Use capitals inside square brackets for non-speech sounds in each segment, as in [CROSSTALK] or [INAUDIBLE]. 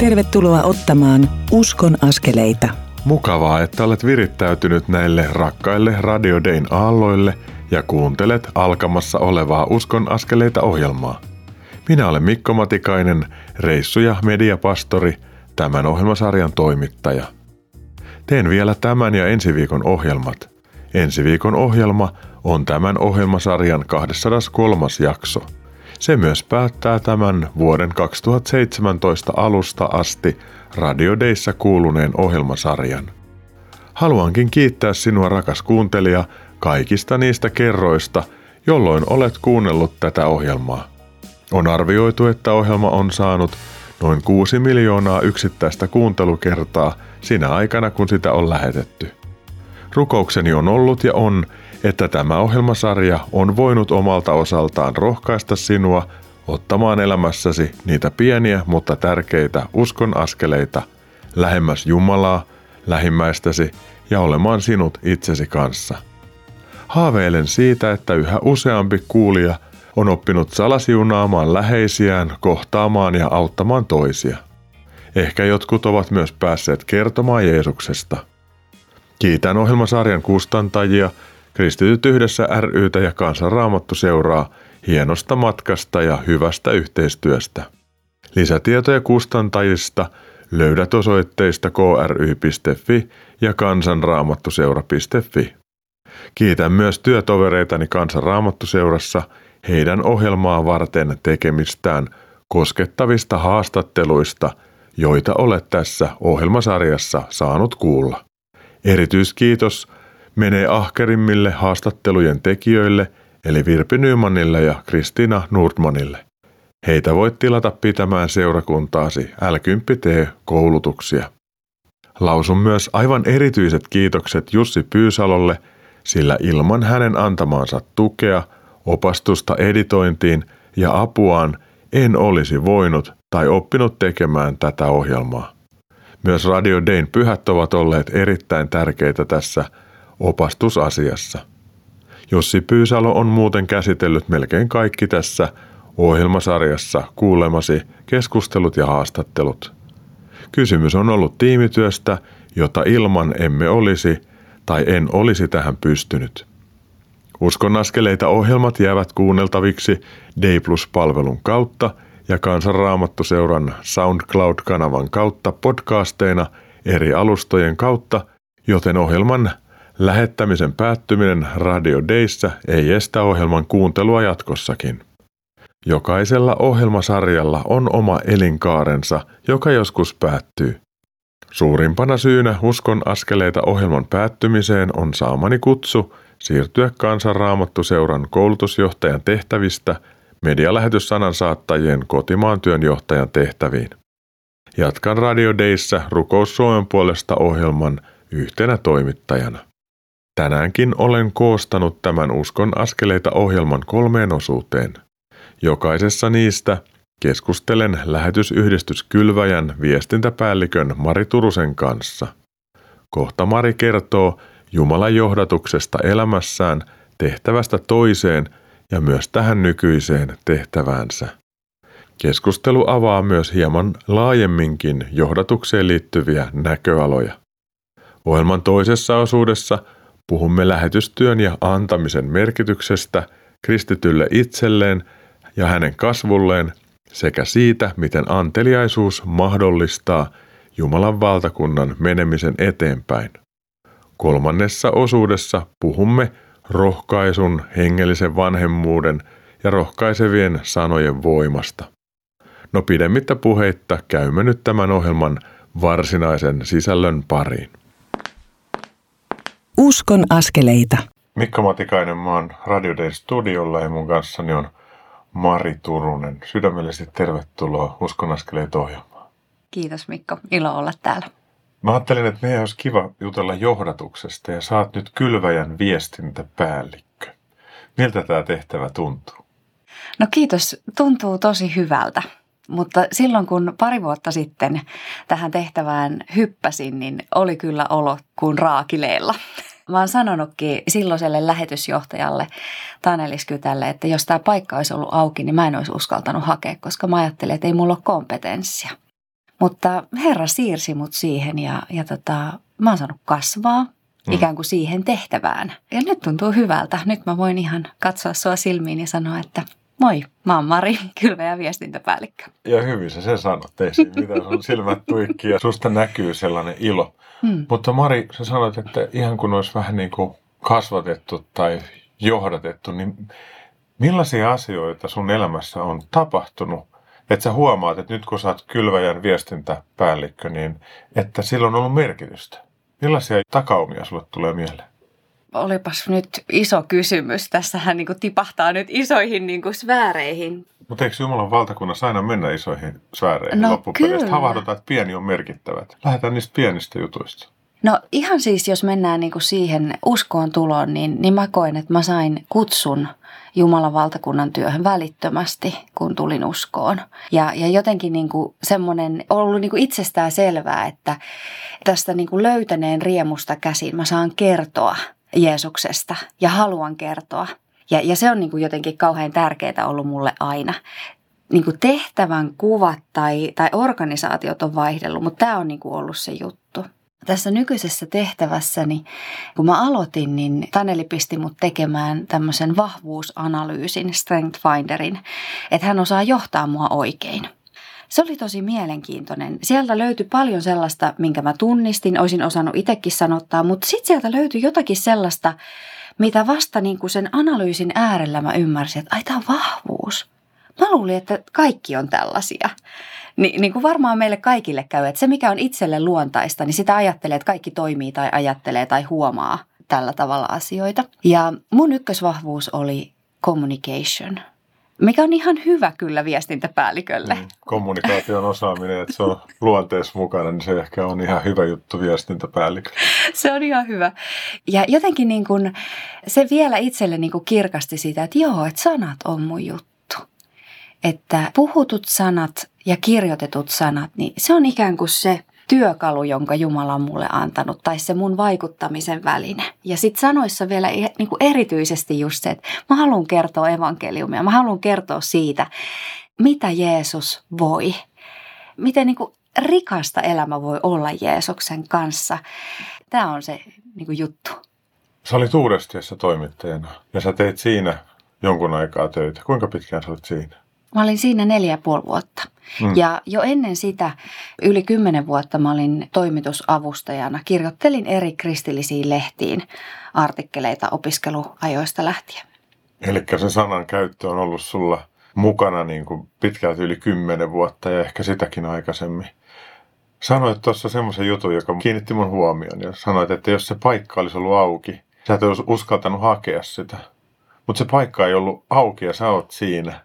Tervetuloa ottamaan Uskon askeleita. Mukavaa, että olet virittäytynyt näille rakkaille Radio Dayn aalloille ja kuuntelet alkamassa olevaa Uskon askeleita ohjelmaa. Minä olen Mikko Matikainen, reissu- ja mediapastori, tämän ohjelmasarjan toimittaja. Teen vielä tämän ja ensi viikon ohjelmat. Ensi viikon ohjelma on tämän ohjelmasarjan 203. jakso – se myös päättää tämän vuoden 2017 alusta asti radiodeissa kuuluneen ohjelmasarjan. Haluankin kiittää sinua rakas kuuntelija kaikista niistä kerroista, jolloin olet kuunnellut tätä ohjelmaa. On arvioitu, että ohjelma on saanut noin 6 miljoonaa yksittäistä kuuntelukertaa sinä aikana, kun sitä on lähetetty. Rukoukseni on ollut ja on, että tämä ohjelmasarja on voinut omalta osaltaan rohkaista sinua ottamaan elämässäsi niitä pieniä, mutta tärkeitä uskon askeleita lähemmäs Jumalaa, lähimmäistäsi ja olemaan sinut itsesi kanssa. Haaveilen siitä, että yhä useampi kuulija on oppinut salasiunaamaan läheisiään, kohtaamaan ja auttamaan toisia. Ehkä jotkut ovat myös päässeet kertomaan Jeesuksesta. Kiitän ohjelmasarjan kustantajia – Kristityt yhdessä rytä ja kansanraamattu seuraa hienosta matkasta ja hyvästä yhteistyöstä. Lisätietoja kustantajista löydät osoitteista kry.fi ja kansanraamattuseura.fi. Kiitän myös työtovereitani kansanraamattuseurassa heidän ohjelmaa varten tekemistään koskettavista haastatteluista, joita olet tässä ohjelmasarjassa saanut kuulla. Erityiskiitos menee ahkerimmille haastattelujen tekijöille, eli Virpi Nymanille ja Kristiina Nordmanille. Heitä voit tilata pitämään seurakuntaasi l koulutuksia Lausun myös aivan erityiset kiitokset Jussi Pyysalolle, sillä ilman hänen antamaansa tukea, opastusta editointiin ja apuaan en olisi voinut tai oppinut tekemään tätä ohjelmaa. Myös Radio Dayn pyhät ovat olleet erittäin tärkeitä tässä opastusasiassa. Jussi Pyysalo on muuten käsitellyt melkein kaikki tässä ohjelmasarjassa kuulemasi keskustelut ja haastattelut. Kysymys on ollut tiimityöstä, jota ilman emme olisi tai en olisi tähän pystynyt. Uskon askeleita ohjelmat jäävät kuunneltaviksi Day Plus-palvelun kautta ja Kansanraamattuseuran SoundCloud-kanavan kautta podcasteina eri alustojen kautta, joten ohjelman Lähettämisen päättyminen Radio Dayssä ei estä ohjelman kuuntelua jatkossakin. Jokaisella ohjelmasarjalla on oma elinkaarensa, joka joskus päättyy. Suurimpana syynä uskon askeleita ohjelman päättymiseen on saamani kutsu siirtyä kansanraamattuseuran koulutusjohtajan tehtävistä medialähetyssanan saattajien kotimaan työnjohtajan tehtäviin. Jatkan Radio Dayssä Rukous Suomen puolesta ohjelman yhtenä toimittajana. Tänäänkin olen koostanut tämän Uskon askeleita ohjelman kolmeen osuuteen. Jokaisessa niistä keskustelen lähetysyhdistys Kylväjän viestintäpäällikön Mari Turusen kanssa. Kohta Mari kertoo Jumalan johdatuksesta elämässään tehtävästä toiseen ja myös tähän nykyiseen tehtäväänsä. Keskustelu avaa myös hieman laajemminkin johdatukseen liittyviä näköaloja. Ohjelman toisessa osuudessa – Puhumme lähetystyön ja antamisen merkityksestä kristitylle itselleen ja hänen kasvulleen sekä siitä, miten anteliaisuus mahdollistaa Jumalan valtakunnan menemisen eteenpäin. Kolmannessa osuudessa puhumme rohkaisun, hengellisen vanhemmuuden ja rohkaisevien sanojen voimasta. No pidemmittä puheitta käymme nyt tämän ohjelman varsinaisen sisällön pariin. Uskon askeleita. Mikko Matikainen, mä oon Radio Day studiolla ja mun kanssani on Mari Turunen. Sydämellisesti tervetuloa Uskon askeleita ohjelmaan. Kiitos Mikko, ilo olla täällä. Mä ajattelin, että meidän olisi kiva jutella johdatuksesta ja saat nyt Kylväjän viestintäpäällikkö. Miltä tämä tehtävä tuntuu? No kiitos, tuntuu tosi hyvältä. Mutta silloin kun pari vuotta sitten tähän tehtävään hyppäsin, niin oli kyllä olo kuin raakileella. Mä oon sanonutkin silloiselle lähetysjohtajalle Tanelis Kytälle, että jos tämä paikka olisi ollut auki, niin mä en olisi uskaltanut hakea, koska mä ajattelin, että ei mulla ole kompetenssia. Mutta Herra siirsi mut siihen ja, ja tota, mä oon saanut kasvaa mm. ikään kuin siihen tehtävään. Ja nyt tuntuu hyvältä. Nyt mä voin ihan katsoa sua silmiin ja sanoa, että moi, mä oon Mari, kylvä- ja viestintäpäällikkö. Ja hyvin sä sen sanot, ei siinä mitä sun silmät tuikki ja susta näkyy sellainen ilo. Mm. Mutta Mari, sä sanoit, että ihan kun olisi vähän niin kuin kasvatettu tai johdatettu, niin millaisia asioita sun elämässä on tapahtunut, että sä huomaat, että nyt kun sä oot kylväjän viestintäpäällikkö, niin että sillä on ollut merkitystä? Millaisia takaumia sulle tulee mieleen? Olipas nyt iso kysymys. Tässähän niin tipahtaa nyt isoihin niin kuin sfääreihin. Mutta eikö Jumalan valtakunnassa aina mennä isoihin sfääreihin no, loppupeleissä? Havahdutaan, että pieni on merkittävät. Lähdetään niistä pienistä jutuista. No ihan siis, jos mennään niin kuin siihen uskoon tuloon, niin, niin mä koen, että mä sain kutsun Jumalan valtakunnan työhön välittömästi, kun tulin uskoon. Ja, ja jotenkin niin kuin semmoinen ollut niin kuin itsestään selvää, että tästä niin kuin löytäneen riemusta käsin mä saan kertoa Jeesuksesta ja haluan kertoa. Ja, ja se on niin kuin jotenkin kauhean tärkeää ollut mulle aina. Niin kuin tehtävän kuvat tai, tai organisaatiot on vaihdellut, mutta tämä on niin kuin ollut se juttu tässä nykyisessä tehtävässäni, kun mä aloitin, niin Taneli pisti mut tekemään tämmöisen vahvuusanalyysin, Strength Finderin, että hän osaa johtaa mua oikein. Se oli tosi mielenkiintoinen. Sieltä löytyi paljon sellaista, minkä mä tunnistin, olisin osannut itsekin sanottaa, mutta sitten sieltä löytyi jotakin sellaista, mitä vasta niin kuin sen analyysin äärellä mä ymmärsin, että ai tämä on vahvuus. Mä luulin, että kaikki on tällaisia. Ni, niin kuin varmaan meille kaikille käy, että se mikä on itselle luontaista, niin sitä ajattelee, että kaikki toimii tai ajattelee tai huomaa tällä tavalla asioita. Ja mun ykkösvahvuus oli communication, mikä on ihan hyvä kyllä viestintäpäällikölle. Mm, kommunikaation osaaminen, että se on luonteessa mukana, niin se ehkä on ihan hyvä juttu viestintäpäällikölle. se on ihan hyvä. Ja jotenkin niin kuin, se vielä itselle niin kuin kirkasti sitä, että joo, että sanat on mun juttu että puhutut sanat ja kirjoitetut sanat, niin se on ikään kuin se työkalu, jonka Jumala on mulle antanut, tai se mun vaikuttamisen väline. Ja sitten sanoissa vielä niin kuin erityisesti just se, että mä haluan kertoa evankeliumia, mä haluan kertoa siitä, mitä Jeesus voi. Miten niin kuin rikasta elämä voi olla Jeesuksen kanssa. Tämä on se niin kuin juttu. Sä olit Uudestiassa toimittajana ja sä teit siinä jonkun aikaa töitä. Kuinka pitkään sä olit siinä? Mä olin siinä neljä ja puoli vuotta. Mm. Ja jo ennen sitä, yli kymmenen vuotta mä olin toimitusavustajana. Kirjoittelin eri kristillisiin lehtiin artikkeleita opiskeluajoista lähtien. Eli se sanan käyttö on ollut sulla mukana niin kuin pitkälti yli kymmenen vuotta ja ehkä sitäkin aikaisemmin. Sanoit tuossa semmoisen jutun, joka kiinnitti mun huomioon ja sanoit, että jos se paikka olisi ollut auki, sä et olisi uskaltanut hakea sitä. Mutta se paikka ei ollut auki ja sä oot siinä.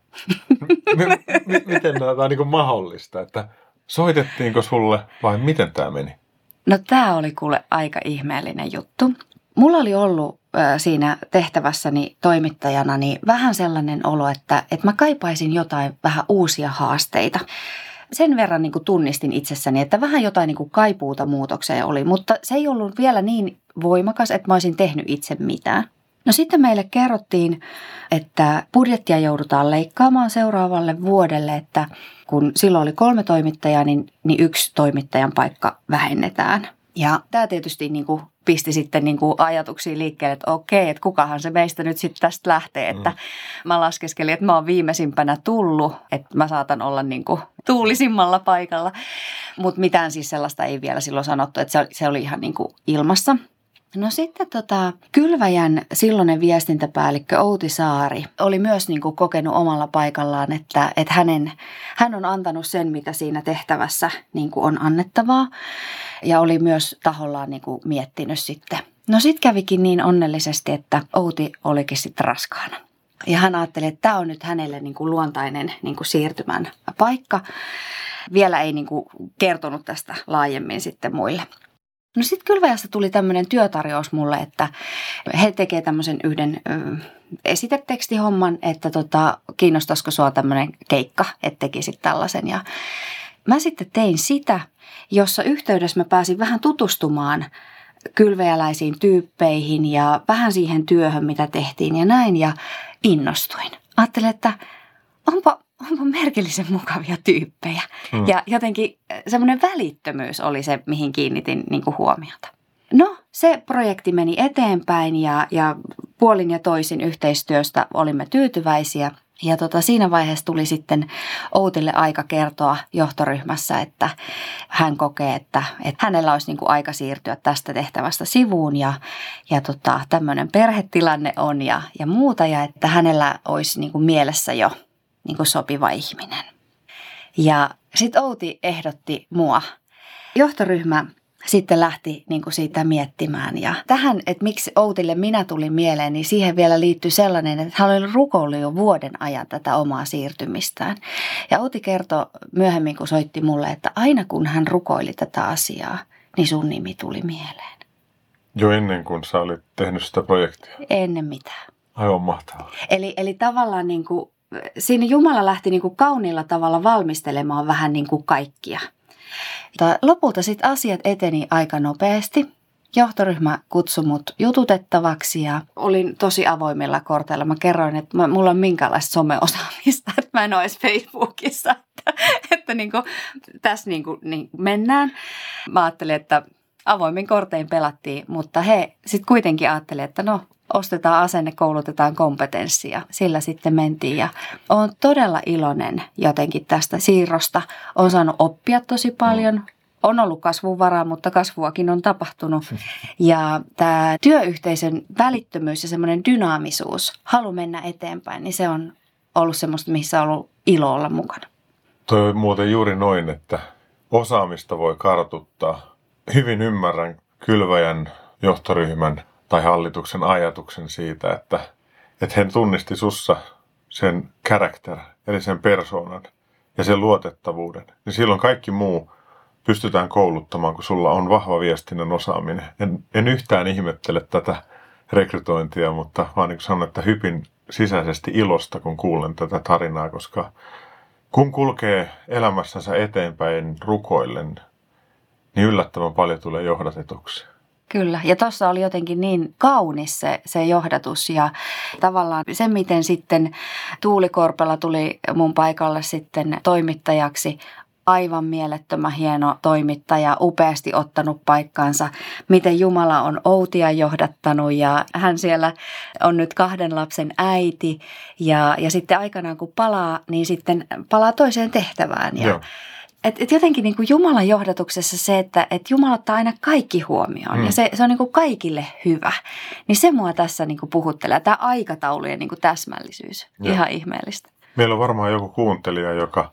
miten tämä on niin mahdollista, että soitettiinko sulle vai miten tämä meni? No tämä oli kuule aika ihmeellinen juttu. Mulla oli ollut äh, siinä tehtävässäni toimittajana niin vähän sellainen olo, että, että mä kaipaisin jotain vähän uusia haasteita. Sen verran niin kuin tunnistin itsessäni, että vähän jotain niin kuin kaipuuta muutokseen oli, mutta se ei ollut vielä niin voimakas, että mä olisin tehnyt itse mitään. No sitten meille kerrottiin, että budjettia joudutaan leikkaamaan seuraavalle vuodelle, että kun silloin oli kolme toimittajaa, niin, niin yksi toimittajan paikka vähennetään. Ja tämä tietysti niin kuin pisti sitten niin kuin ajatuksia liikkeelle, että okei, että kukahan se meistä nyt sitten tästä lähtee. Mm. Että mä laskeskelin, että mä oon viimeisimpänä tullut, että mä saatan olla niin kuin tuulisimmalla paikalla. Mutta mitään siis sellaista ei vielä silloin sanottu, että se, se oli ihan niin kuin ilmassa. No sitten tota, Kylväjän silloinen viestintäpäällikkö Outi Saari oli myös niin kuin kokenut omalla paikallaan, että, että hänen, hän on antanut sen, mitä siinä tehtävässä niin kuin on annettavaa. Ja oli myös tahollaan niin kuin miettinyt sitten. No sitten kävikin niin onnellisesti, että Outi olikin sitten raskaana. Ja hän ajatteli, että tämä on nyt hänelle niin kuin luontainen niin kuin siirtymän paikka. Vielä ei niin kuin kertonut tästä laajemmin sitten muille. No sitten Kylväjässä tuli tämmöinen työtarjous mulle, että he tekee tämmöisen yhden ö, esitetekstihomman, että tota, kiinnostaisiko sua tämmöinen keikka, että tekisit tällaisen. Ja mä sitten tein sitä, jossa yhteydessä mä pääsin vähän tutustumaan kylväjäläisiin tyyppeihin ja vähän siihen työhön, mitä tehtiin ja näin ja innostuin. Ajattelin, että onpa onpa merkillisen mukavia tyyppejä. Mm. Ja jotenkin semmoinen välittömyys oli se, mihin kiinnitin niin kuin huomiota. No, se projekti meni eteenpäin ja, ja puolin ja toisin yhteistyöstä olimme tyytyväisiä. Ja tota, siinä vaiheessa tuli sitten Outille aika kertoa johtoryhmässä, että hän kokee, että, että hänellä olisi niin kuin aika siirtyä tästä tehtävästä sivuun ja, ja tota, tämmöinen perhetilanne on ja, ja muuta ja että hänellä olisi niin kuin mielessä jo niin kuin sopiva ihminen. Ja sitten Outi ehdotti mua. Johtoryhmä sitten lähti niin kuin siitä miettimään. Ja tähän, että miksi Outille minä tulin mieleen, niin siihen vielä liittyy sellainen, että hän oli rukoillut jo vuoden ajan tätä omaa siirtymistään. Ja Outi kertoi myöhemmin, kun soitti mulle, että aina kun hän rukoili tätä asiaa, niin sun nimi tuli mieleen. Jo ennen kuin sä olit tehnyt sitä projektia? Ennen mitään. Aivan mahtavaa. Eli, eli tavallaan niin kuin, siinä Jumala lähti niin kuin kauniilla tavalla valmistelemaan vähän niin kuin kaikkia – mutta lopulta sitten asiat eteni aika nopeasti. Johtoryhmä kutsui mut jututettavaksi ja olin tosi avoimilla korteilla. Mä kerroin, että mä, mulla on minkälaista someosaamista, että mä en ole edes Facebookissa, että, että niin kuin, tässä niin kuin, niin mennään. Mä ajattelin, että avoimin kortein pelattiin, mutta he sitten kuitenkin ajattelivat, että no ostetaan asenne, koulutetaan kompetenssia. Sillä sitten mentiin ja olen todella iloinen jotenkin tästä siirrosta. Olen saanut oppia tosi paljon. On ollut kasvun varaa, mutta kasvuakin on tapahtunut. Ja tämä työyhteisön välittömyys ja semmoinen dynaamisuus, halu mennä eteenpäin, niin se on ollut semmoista, missä on ollut ilo olla mukana. Toi on muuten juuri noin, että osaamista voi kartuttaa. Hyvin ymmärrän kylväjän johtoryhmän tai hallituksen ajatuksen siitä, että, että hän tunnisti sussa sen karakter, eli sen persoonan ja sen luotettavuuden, niin silloin kaikki muu pystytään kouluttamaan, kun sulla on vahva viestinnän osaaminen. En, en yhtään ihmettele tätä rekrytointia, mutta vaan niin sanon, että hypin sisäisesti ilosta, kun kuulen tätä tarinaa, koska kun kulkee elämässänsä eteenpäin rukoillen, niin yllättävän paljon tulee johdatetuksi. Kyllä, ja tuossa oli jotenkin niin kaunis se, se johdatus ja tavallaan se, miten sitten Tuuli Korpela tuli mun paikalle sitten toimittajaksi, aivan mielettömän hieno toimittaja, upeasti ottanut paikkaansa, miten Jumala on Outia johdattanut ja hän siellä on nyt kahden lapsen äiti. Ja, ja sitten aikanaan kun palaa, niin sitten palaa toiseen tehtävään ja Joo et, et jotenkin niin kuin Jumalan johdatuksessa se, että et Jumala ottaa aina kaikki huomioon mm. ja se, se on niin kuin kaikille hyvä. Niin se mua tässä niin kuin puhuttelee. Tämä aikataulujen niin kuin täsmällisyys. Ja. Ihan ihmeellistä. Meillä on varmaan joku kuuntelija, joka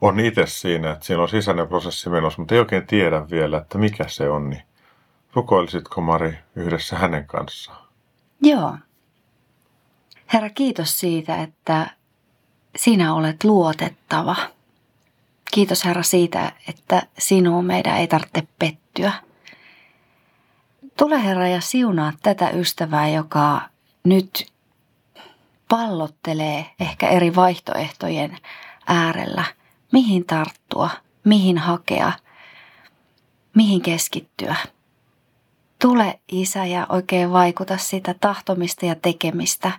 on itse siinä, että siinä on sisäinen prosessi menossa, mutta ei oikein tiedä vielä, että mikä se on. Niin rukoilisitko Mari yhdessä hänen kanssaan? Joo. Herra, kiitos siitä, että sinä olet luotettava – Kiitos Herra siitä, että sinuun meidän ei tarvitse pettyä. Tule Herra ja siunaa tätä ystävää, joka nyt pallottelee ehkä eri vaihtoehtojen äärellä. Mihin tarttua, mihin hakea, mihin keskittyä. Tule Isä ja oikein vaikuta sitä tahtomista ja tekemistä.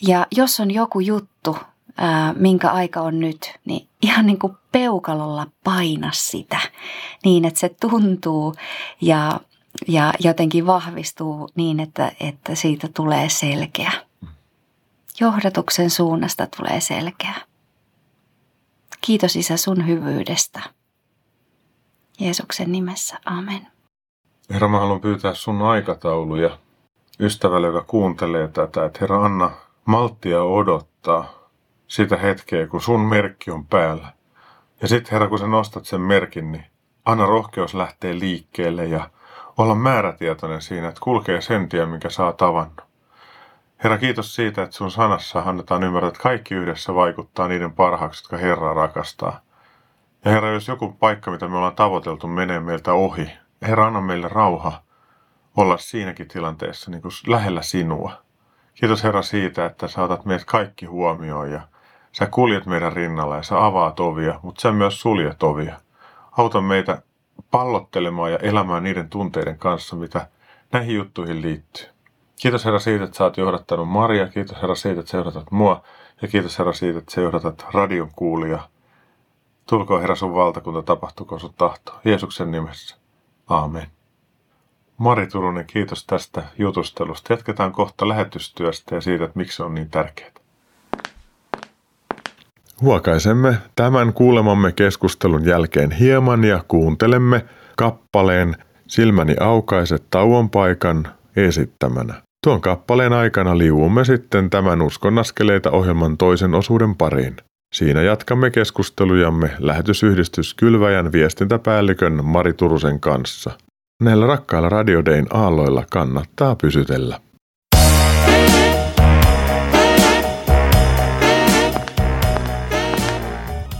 Ja jos on joku juttu, ää, minkä aika on nyt, niin ihan niin kuin peukalolla paina sitä niin, että se tuntuu ja, ja jotenkin vahvistuu niin, että, että siitä tulee selkeä. Johdatuksen suunnasta tulee selkeä. Kiitos Isä sun hyvyydestä. Jeesuksen nimessä, amen. Herra, mä haluan pyytää sun aikatauluja ystävälle, joka kuuntelee tätä, että Herra, anna malttia odottaa sitä hetkeä, kun sun merkki on päällä. Ja sitten Herra, kun sä nostat sen merkin, niin anna rohkeus lähteä liikkeelle ja olla määrätietoinen siinä, että kulkee sen tien, minkä saa tavannut. Herra, kiitos siitä, että sun sanassa annetaan ymmärtää, että kaikki yhdessä vaikuttaa niiden parhaaksi, jotka Herra rakastaa. Ja Herra, jos joku paikka, mitä me ollaan tavoiteltu, menee meiltä ohi, Herra, anna meille rauha olla siinäkin tilanteessa niin kuin lähellä sinua. Kiitos Herra siitä, että saatat meidät kaikki huomioon ja Sä kuljet meidän rinnalla ja sä avaat ovia, mutta sä myös suljet ovia. Auta meitä pallottelemaan ja elämään niiden tunteiden kanssa, mitä näihin juttuihin liittyy. Kiitos Herra siitä, että sä oot johdattanut Maria. Kiitos Herra siitä, että sä johdatat mua. Ja kiitos Herra siitä, että sä johdatat radion kuulia. Tulkoon Herra sun valtakunta, tapahtuko sun tahto. Jeesuksen nimessä. Aamen. Mari Turunen, kiitos tästä jutustelusta. Jatketaan kohta lähetystyöstä ja siitä, että miksi se on niin tärkeää. Huokaisemme tämän kuulemamme keskustelun jälkeen hieman ja kuuntelemme kappaleen Silmäni aukaiset tauon paikan esittämänä. Tuon kappaleen aikana liuumme sitten tämän uskonnaskeleita ohjelman toisen osuuden pariin. Siinä jatkamme keskustelujamme lähetysyhdistys Kylväjän viestintäpäällikön Mari Turusen kanssa. Näillä rakkailla radiodein aalloilla kannattaa pysytellä.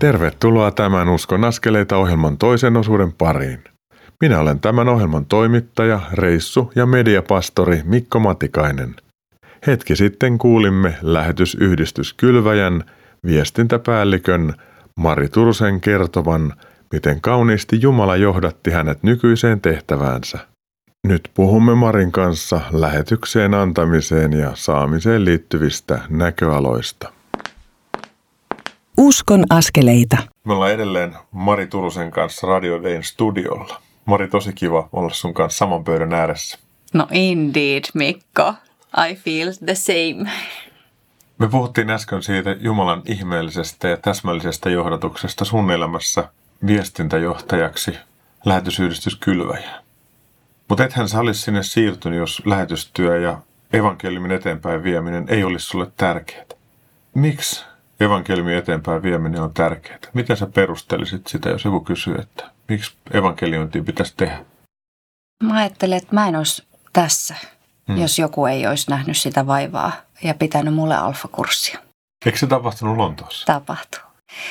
Tervetuloa tämän Uskon askeleita ohjelman toisen osuuden pariin. Minä olen tämän ohjelman toimittaja, reissu- ja mediapastori Mikko Matikainen. Hetki sitten kuulimme lähetysyhdistys Kylväjän viestintäpäällikön Mari Tursen kertovan, miten kauniisti Jumala johdatti hänet nykyiseen tehtäväänsä. Nyt puhumme Marin kanssa lähetykseen antamiseen ja saamiseen liittyvistä näköaloista. Uskon askeleita. Me ollaan edelleen Mari Turusen kanssa Radio Dayn studiolla. Mari, tosi kiva olla sun kanssa saman pöydän ääressä. No indeed, Mikko. I feel the same. Me puhuttiin äsken siitä Jumalan ihmeellisestä ja täsmällisestä johdatuksesta sun elämässä viestintäjohtajaksi lähetysyhdistys Kylväjä. Mutta ethän sä olisi sinne siirtynyt, jos lähetystyö ja evankeliumin eteenpäin vieminen ei olisi sulle tärkeää. Miksi evankeliumin eteenpäin vieminen on tärkeää? Miten sä perustelisit sitä, jos joku kysyy, että miksi evankeliointia pitäisi tehdä? Mä ajattelen, että mä en olisi tässä, hmm. jos joku ei olisi nähnyt sitä vaivaa ja pitänyt mulle alfakurssia. Eikö se tapahtunut Lontoossa? Tapahtuu.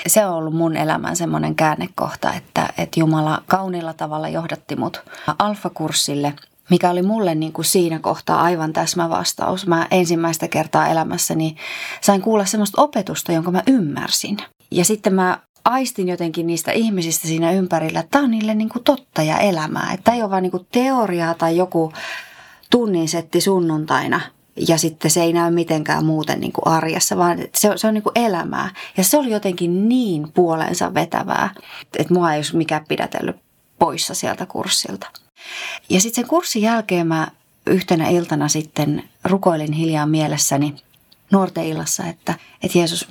Se on ollut mun elämän semmoinen käännekohta, että, että Jumala kaunilla tavalla johdatti mut alfakurssille, mikä oli mulle niin kuin siinä kohtaa aivan täsmävastaus. Mä ensimmäistä kertaa elämässäni sain kuulla semmoista opetusta, jonka mä ymmärsin. Ja sitten mä aistin jotenkin niistä ihmisistä siinä ympärillä, että tämä on niille niin kuin totta ja elämää. Että ei ole vaan niin kuin teoriaa tai joku tunnin setti sunnuntaina ja sitten se ei näy mitenkään muuten niin kuin arjessa, vaan se, se on niin kuin elämää. Ja se oli jotenkin niin puolensa vetävää, että mua ei olisi mikään pidätellyt poissa sieltä kurssilta. Ja sitten sen kurssin jälkeen mä yhtenä iltana sitten rukoilin hiljaa mielessäni nuorten illassa, että, että Jeesus,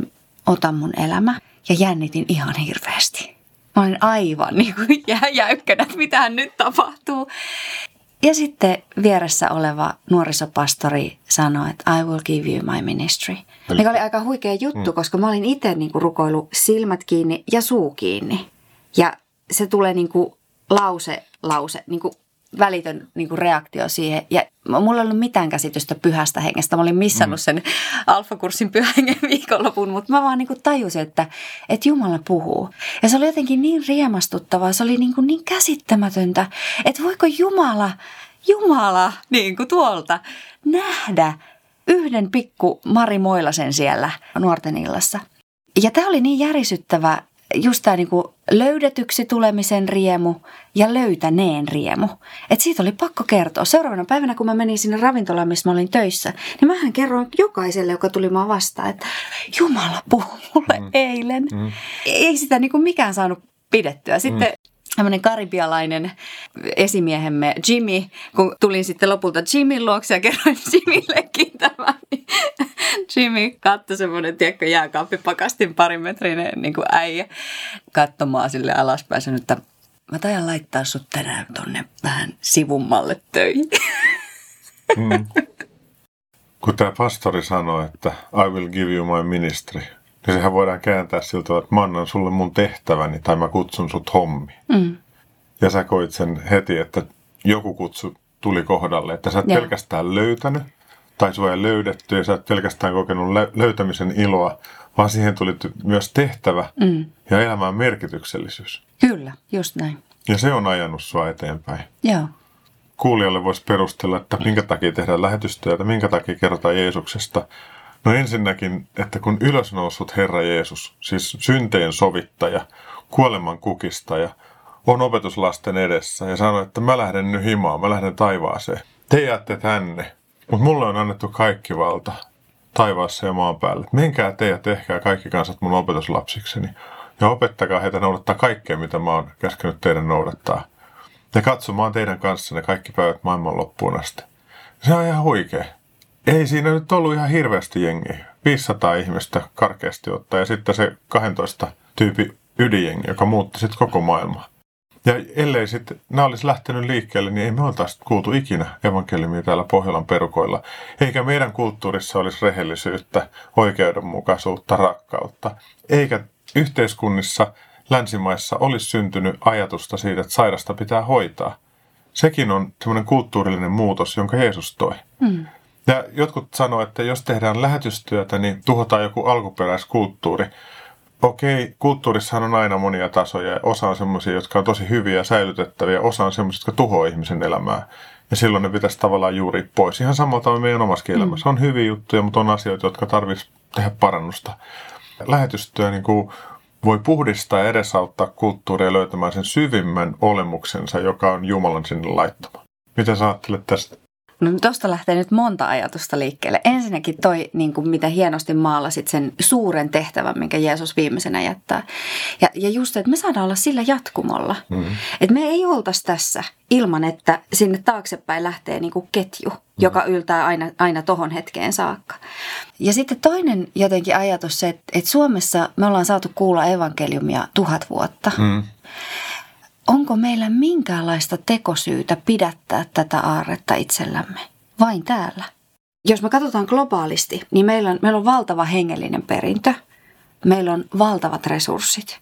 ota mun elämä ja jännitin ihan hirveästi. Mä olin aivan niin kuin [LAUGHS] jä, jäykkänä, että mitähän nyt tapahtuu. Ja sitten vieressä oleva nuorisopastori sanoi, että I will give you my ministry. Mikä oli aika huikea juttu, mm. koska mä olin itse niin kuin rukoillut silmät kiinni ja suu kiinni. Ja se tulee niin kuin lause, lause, niin kuin välitön niin kuin reaktio siihen. Ja mulla ei ollut mitään käsitystä pyhästä hengestä. Mä olin missannut mm. sen alfakurssin pyhän hengen [LAUGHS] viikonlopun, mutta mä vaan niin kuin tajusin, että, että Jumala puhuu. Ja se oli jotenkin niin riemastuttavaa, se oli niin, kuin niin käsittämätöntä, että voiko Jumala, Jumala niin kuin tuolta nähdä yhden pikku Mari Moilasen siellä nuorten illassa. Ja tämä oli niin järisyttävä just tämä niinku löydetyksi tulemisen riemu ja löytäneen riemu. Et siitä oli pakko kertoa. Seuraavana päivänä, kun mä menin sinne ravintolaan, missä mä olin töissä, niin mähän kerroin jokaiselle, joka tuli mua vastaan, että Jumala puhui mulle mm. eilen. Mm. Ei sitä niinku mikään saanut pidettyä. Sitten mm tämmöinen karibialainen esimiehemme Jimmy, kun tulin sitten lopulta Jimmyn luokse ja kerroin [LAUGHS] Jimmillekin tämän, niin [LAUGHS] Jimmy katsoi semmoinen, tiedätkö, jääkaappipakastin parimetrinen niin kuin äijä katsomaan sille alaspäin sanoi, että mä taidan laittaa sut tänään tonne vähän sivummalle töihin. Mm. Kun tämä pastori sanoi, että I will give you my ministry, niin sehän voidaan kääntää siltä, että mä annan sulle mun tehtäväni tai mä kutsun sut hommi. Mm. Ja sä koit sen heti, että joku kutsu tuli kohdalle, että sä et ja. pelkästään löytänyt tai sua ei löydetty ja sä et pelkästään kokenut löytämisen iloa, vaan siihen tuli myös tehtävä Mm. ja elämän merkityksellisyys. Kyllä, just näin. Ja se on ajanut sua eteenpäin. Joo. Kuulijalle voisi perustella, että minkä takia tehdään lähetystyötä, minkä takia kerrotaan Jeesuksesta. No ensinnäkin, että kun ylösnoussut Herra Jeesus, siis synteen sovittaja, kuoleman kukistaja, on opetuslasten edessä ja sanoo, että mä lähden nyt himaan, mä lähden taivaaseen. Te jäätte tänne, mutta mulle on annettu kaikki valta taivaassa ja maan päällä. Menkää te ja tehkää kaikki kansat mun opetuslapsikseni ja opettakaa heitä noudattaa kaikkea, mitä mä oon käskenyt teidän noudattaa. Ja katsomaan teidän kanssanne kaikki päivät maailman loppuun asti. Se on ihan huikea. Ei siinä nyt ollut ihan hirveästi jengiä. 500 ihmistä karkeasti ottaa ja sitten se 12 tyypi ydinjengi, joka muutti sitten koko maailmaa. Ja ellei sitten nämä olisi lähtenyt liikkeelle, niin ei me oltaisi kuultu ikinä evankeliumia täällä Pohjolan perukoilla. Eikä meidän kulttuurissa olisi rehellisyyttä, oikeudenmukaisuutta, rakkautta. Eikä yhteiskunnissa länsimaissa olisi syntynyt ajatusta siitä, että sairasta pitää hoitaa. Sekin on semmoinen kulttuurillinen muutos, jonka Jeesus toi. Mm. Ja jotkut sanoo, että jos tehdään lähetystyötä, niin tuhotaan joku alkuperäiskulttuuri. Okei, kulttuurissahan on aina monia tasoja ja osa on semmoisia, jotka on tosi hyviä ja säilytettäviä, osa on semmoisia, jotka tuhoaa ihmisen elämää. Ja silloin ne pitäisi tavallaan juuri pois. Ihan samalla tavalla meidän omassakin elämässä. On hyviä juttuja, mutta on asioita, jotka tarvitsisi tehdä parannusta. Lähetystyö niin kuin voi puhdistaa ja edesauttaa kulttuuria löytämään sen syvimmän olemuksensa, joka on Jumalan sinne laittama. Mitä sä ajattelet tästä? No tuosta lähtee nyt monta ajatusta liikkeelle. Ensinnäkin toi, niin kuin mitä hienosti maalasit sen suuren tehtävän, minkä Jeesus viimeisenä jättää. Ja, ja just, että me saadaan olla sillä jatkumolla. Mm-hmm. Että me ei oltaisi tässä ilman, että sinne taaksepäin lähtee niin kuin ketju, mm-hmm. joka yltää aina, aina tohon hetkeen saakka. Ja sitten toinen jotenkin ajatus se, että, että Suomessa me ollaan saatu kuulla evankeliumia tuhat vuotta. Mm onko meillä minkäänlaista tekosyytä pidättää tätä aarretta itsellämme? Vain täällä. Jos me katsotaan globaalisti, niin meillä on, meillä on valtava hengellinen perintö. Meillä on valtavat resurssit.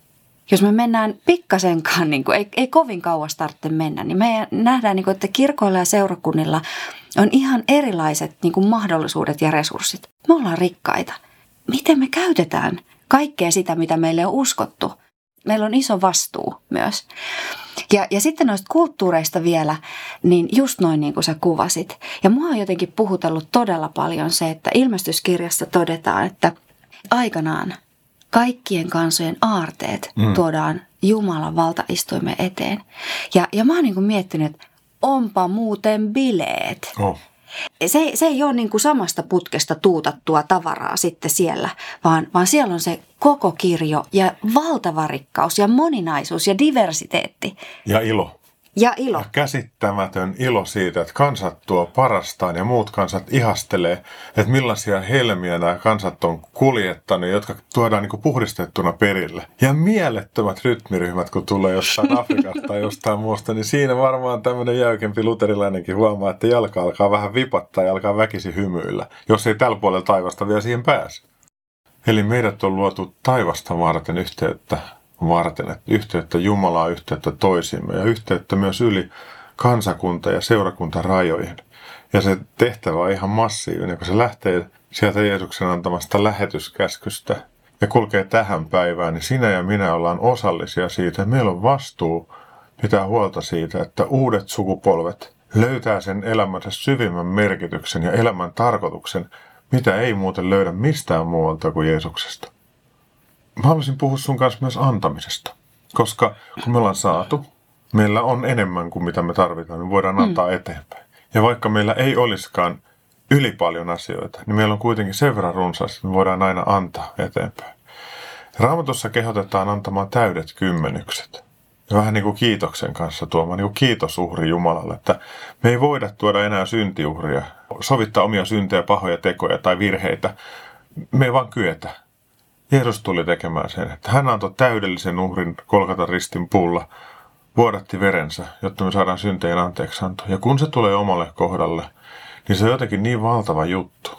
Jos me mennään pikkasenkaan, niin kuin, ei, ei kovin kauas tarvitse mennä, niin me nähdään, niin kuin, että kirkoilla ja seurakunnilla on ihan erilaiset niin kuin mahdollisuudet ja resurssit. Me ollaan rikkaita. Miten me käytetään kaikkea sitä, mitä meille on uskottu – meillä on iso vastuu myös. Ja, ja sitten noista kulttuureista vielä, niin just noin niin kuin sä kuvasit. Ja mua on jotenkin puhutellut todella paljon se, että ilmestyskirjassa todetaan, että aikanaan kaikkien kansojen aarteet mm. tuodaan Jumalan valtaistuimen eteen. Ja, ja mä oon niin kuin miettinyt, että onpa muuten bileet. Oh se, se ei ole niin kuin samasta putkesta tuutattua tavaraa sitten siellä, vaan, vaan siellä on se koko kirjo ja valtava rikkaus ja moninaisuus ja diversiteetti. Ja ilo. Ja ilo. Ja käsittämätön ilo siitä, että kansat tuo parastaan ja muut kansat ihastelee, että millaisia helmiä nämä kansat on kuljettanut, jotka tuodaan niin puhdistettuna perille. Ja mielettömät rytmiryhmät, kun tulee jostain [LAUGHS] Afrikasta tai jostain muusta, niin siinä varmaan tämmöinen jäykempi luterilainenkin huomaa, että jalka alkaa vähän vipattaa ja alkaa väkisi hymyillä, jos ei tällä puolella taivasta vielä siihen pääse. Eli meidät on luotu taivasta varten yhteyttä varten, että yhteyttä Jumalaa, yhteyttä toisimme ja yhteyttä myös yli kansakunta- ja seurakuntarajojen. Ja se tehtävä on ihan massiivinen, kun se lähtee sieltä Jeesuksen antamasta lähetyskäskystä ja kulkee tähän päivään, niin sinä ja minä ollaan osallisia siitä. Meillä on vastuu pitää huolta siitä, että uudet sukupolvet löytää sen elämänsä syvimmän merkityksen ja elämän tarkoituksen, mitä ei muuten löydä mistään muualta kuin Jeesuksesta mä haluaisin puhua sun kanssa myös antamisesta. Koska kun me ollaan saatu, meillä on enemmän kuin mitä me tarvitaan, niin voidaan antaa mm. eteenpäin. Ja vaikka meillä ei olisikaan yli paljon asioita, niin meillä on kuitenkin sen verran runsaasti, että me voidaan aina antaa eteenpäin. Raamatussa kehotetaan antamaan täydet kymmenykset. Ja vähän niin kuin kiitoksen kanssa tuomaan niin kuin kiitosuhri Jumalalle, että me ei voida tuoda enää syntiuhria, sovittaa omia syntejä, pahoja tekoja tai virheitä. Me ei vaan kyetä. Jeesus tuli tekemään sen, että hän antoi täydellisen uhrin kolkata ristin puulla, vuodatti verensä, jotta me saadaan synteen anteeksianto. Ja kun se tulee omalle kohdalle, niin se on jotenkin niin valtava juttu,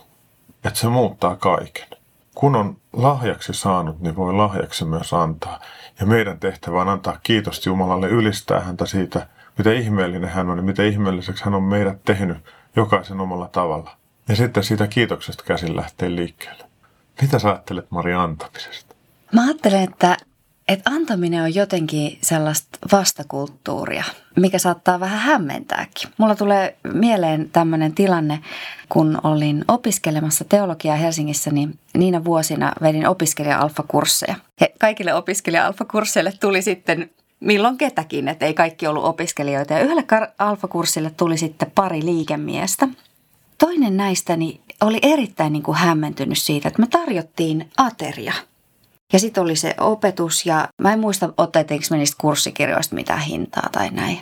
että se muuttaa kaiken. Kun on lahjaksi saanut, niin voi lahjaksi myös antaa. Ja meidän tehtävä on antaa kiitos Jumalalle, ylistää häntä siitä, mitä ihmeellinen hän on ja mitä ihmeelliseksi hän on meidät tehnyt jokaisen omalla tavalla. Ja sitten siitä kiitoksesta käsin lähtee liikkeelle. Mitä sä ajattelet Mari antamisesta? Mä ajattelen, että, että antaminen on jotenkin sellaista vastakulttuuria, mikä saattaa vähän hämmentääkin. Mulla tulee mieleen tämmöinen tilanne, kun olin opiskelemassa teologiaa Helsingissä, niin niinä vuosina vedin opiskelija-alfakursseja. Ja kaikille opiskelija-alfakursseille tuli sitten milloin ketäkin, että ei kaikki ollut opiskelijoita. Ja yhdelle alfakurssille tuli sitten pari liikemiestä. Toinen näistä niin oli erittäin niin kuin hämmentynyt siitä, että me tarjottiin ateria. Ja sitten oli se opetus ja mä en muista otettiinko me niistä kurssikirjoista mitään hintaa tai näin.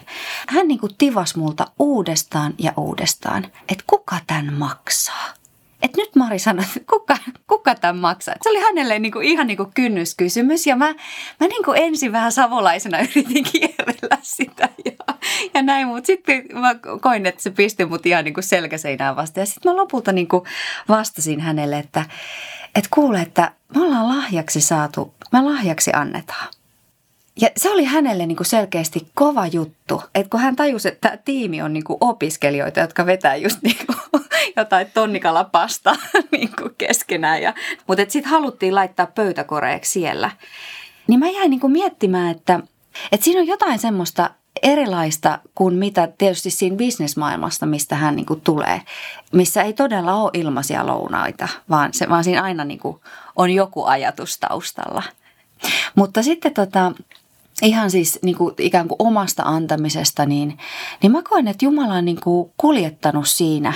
Hän niin kuin tivas multa uudestaan ja uudestaan, että kuka tämän maksaa että nyt Mari sanoi, että kuka, kuka tämän maksaa. Se oli hänelle niin kuin, ihan niin kuin kynnyskysymys ja mä, mä niin kuin ensin vähän savolaisena [LAUGHS] yritin kierrellä sitä ja, ja näin, mutta sitten mä koin, että se pisti mut ihan niin kuin selkäseinään vasta. Ja sitten mä lopulta niin kuin vastasin hänelle, että, että kuule, että me ollaan lahjaksi saatu, me lahjaksi annetaan. Ja se oli hänelle niin kuin selkeästi kova juttu, että kun hän tajusi, että tämä tiimi on niin kuin opiskelijoita, jotka vetää just niin kuin [LAUGHS] jotain tonnikalapasta [LAUGHS] niin kuin keskenään. Ja, mutta sitten haluttiin laittaa pöytäkoreeksi siellä. Niin mä jäin niin kuin miettimään, että, että siinä on jotain semmoista erilaista kuin mitä tietysti siinä bisnesmaailmasta, mistä hän niin kuin tulee, missä ei todella ole ilmaisia lounaita, vaan, se, vaan siinä aina niin kuin on joku ajatus taustalla. Mutta sitten tota, ihan siis niin kuin ikään kuin omasta antamisesta, niin, niin mä koen, että Jumala on niin kuin kuljettanut siinä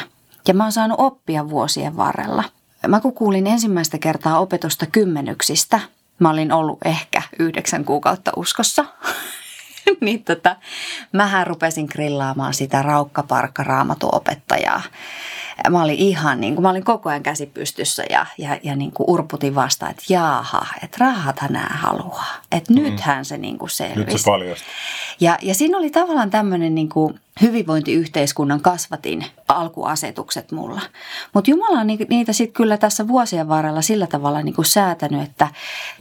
ja mä oon saanut oppia vuosien varrella. Mä kun kuulin ensimmäistä kertaa opetusta kymmenyksistä, mä olin ollut ehkä yhdeksän kuukautta uskossa, [LAUGHS] niin tota, mähän rupesin grillaamaan sitä raukkaparkka raamatuopettajaa mä olin ihan niin kuin, mä olin koko ajan käsi pystyssä ja, ja, ja niin kuin urputin vastaan, että jaaha, että rahathan nämä haluaa. Että mm. nythän se niin kuin selvisi. Nyt se paljasti. Ja, ja siinä oli tavallaan tämmöinen niin kuin hyvinvointiyhteiskunnan kasvatin alkuasetukset mulla. Mutta Jumala on niitä sitten kyllä tässä vuosien varrella sillä tavalla niin kuin säätänyt, että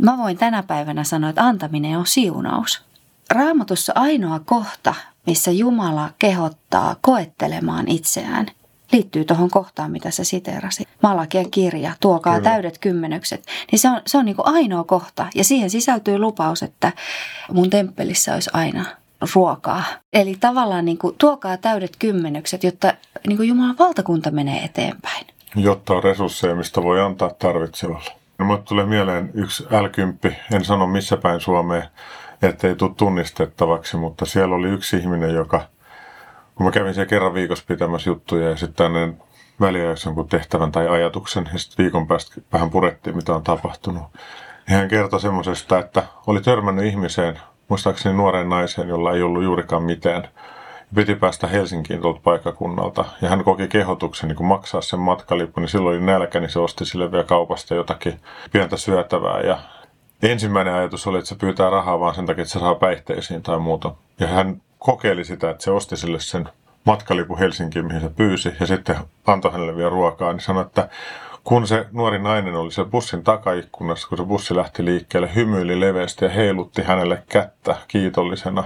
mä voin tänä päivänä sanoa, että antaminen on siunaus. Raamatussa ainoa kohta, missä Jumala kehottaa koettelemaan itseään – liittyy tuohon kohtaan, mitä sä siteerasit. Malakien kirja, tuokaa Kyllä. täydet kymmenykset. Niin se on, se on niin kuin ainoa kohta ja siihen sisältyy lupaus, että mun temppelissä olisi aina ruokaa. Eli tavallaan niin kuin, tuokaa täydet kymmenykset, jotta niin kuin Jumalan valtakunta menee eteenpäin. Jotta on resursseja, mistä voi antaa tarvitsevalle. No, mulle tulee mieleen yksi l en sano missä päin Suomeen, ettei tule tunnistettavaksi, mutta siellä oli yksi ihminen, joka – kun mä kävin siellä kerran viikossa pitämässä juttuja ja sitten tänne väliajaksi jonkun tehtävän tai ajatuksen ja sitten viikon päästä vähän purettiin, mitä on tapahtunut. Niin hän kertoi semmoisesta, että oli törmännyt ihmiseen, muistaakseni nuoreen naiseen, jolla ei ollut juurikaan mitään. Piti päästä Helsinkiin tuolta paikkakunnalta ja hän koki kehotuksen niin maksaa sen matkalippu, niin silloin oli nälkä, niin se osti sille vielä kaupasta jotakin pientä syötävää ja Ensimmäinen ajatus oli, että se pyytää rahaa vaan sen takia, että se saa päihteisiin tai muuta. Ja hän kokeili sitä, että se osti sille sen matkalipun Helsinkiin, mihin se pyysi, ja sitten antoi hänelle vielä ruokaa, niin sanoi, että kun se nuori nainen oli se bussin takaikkunassa, kun se bussi lähti liikkeelle, hymyili leveästi ja heilutti hänelle kättä kiitollisena,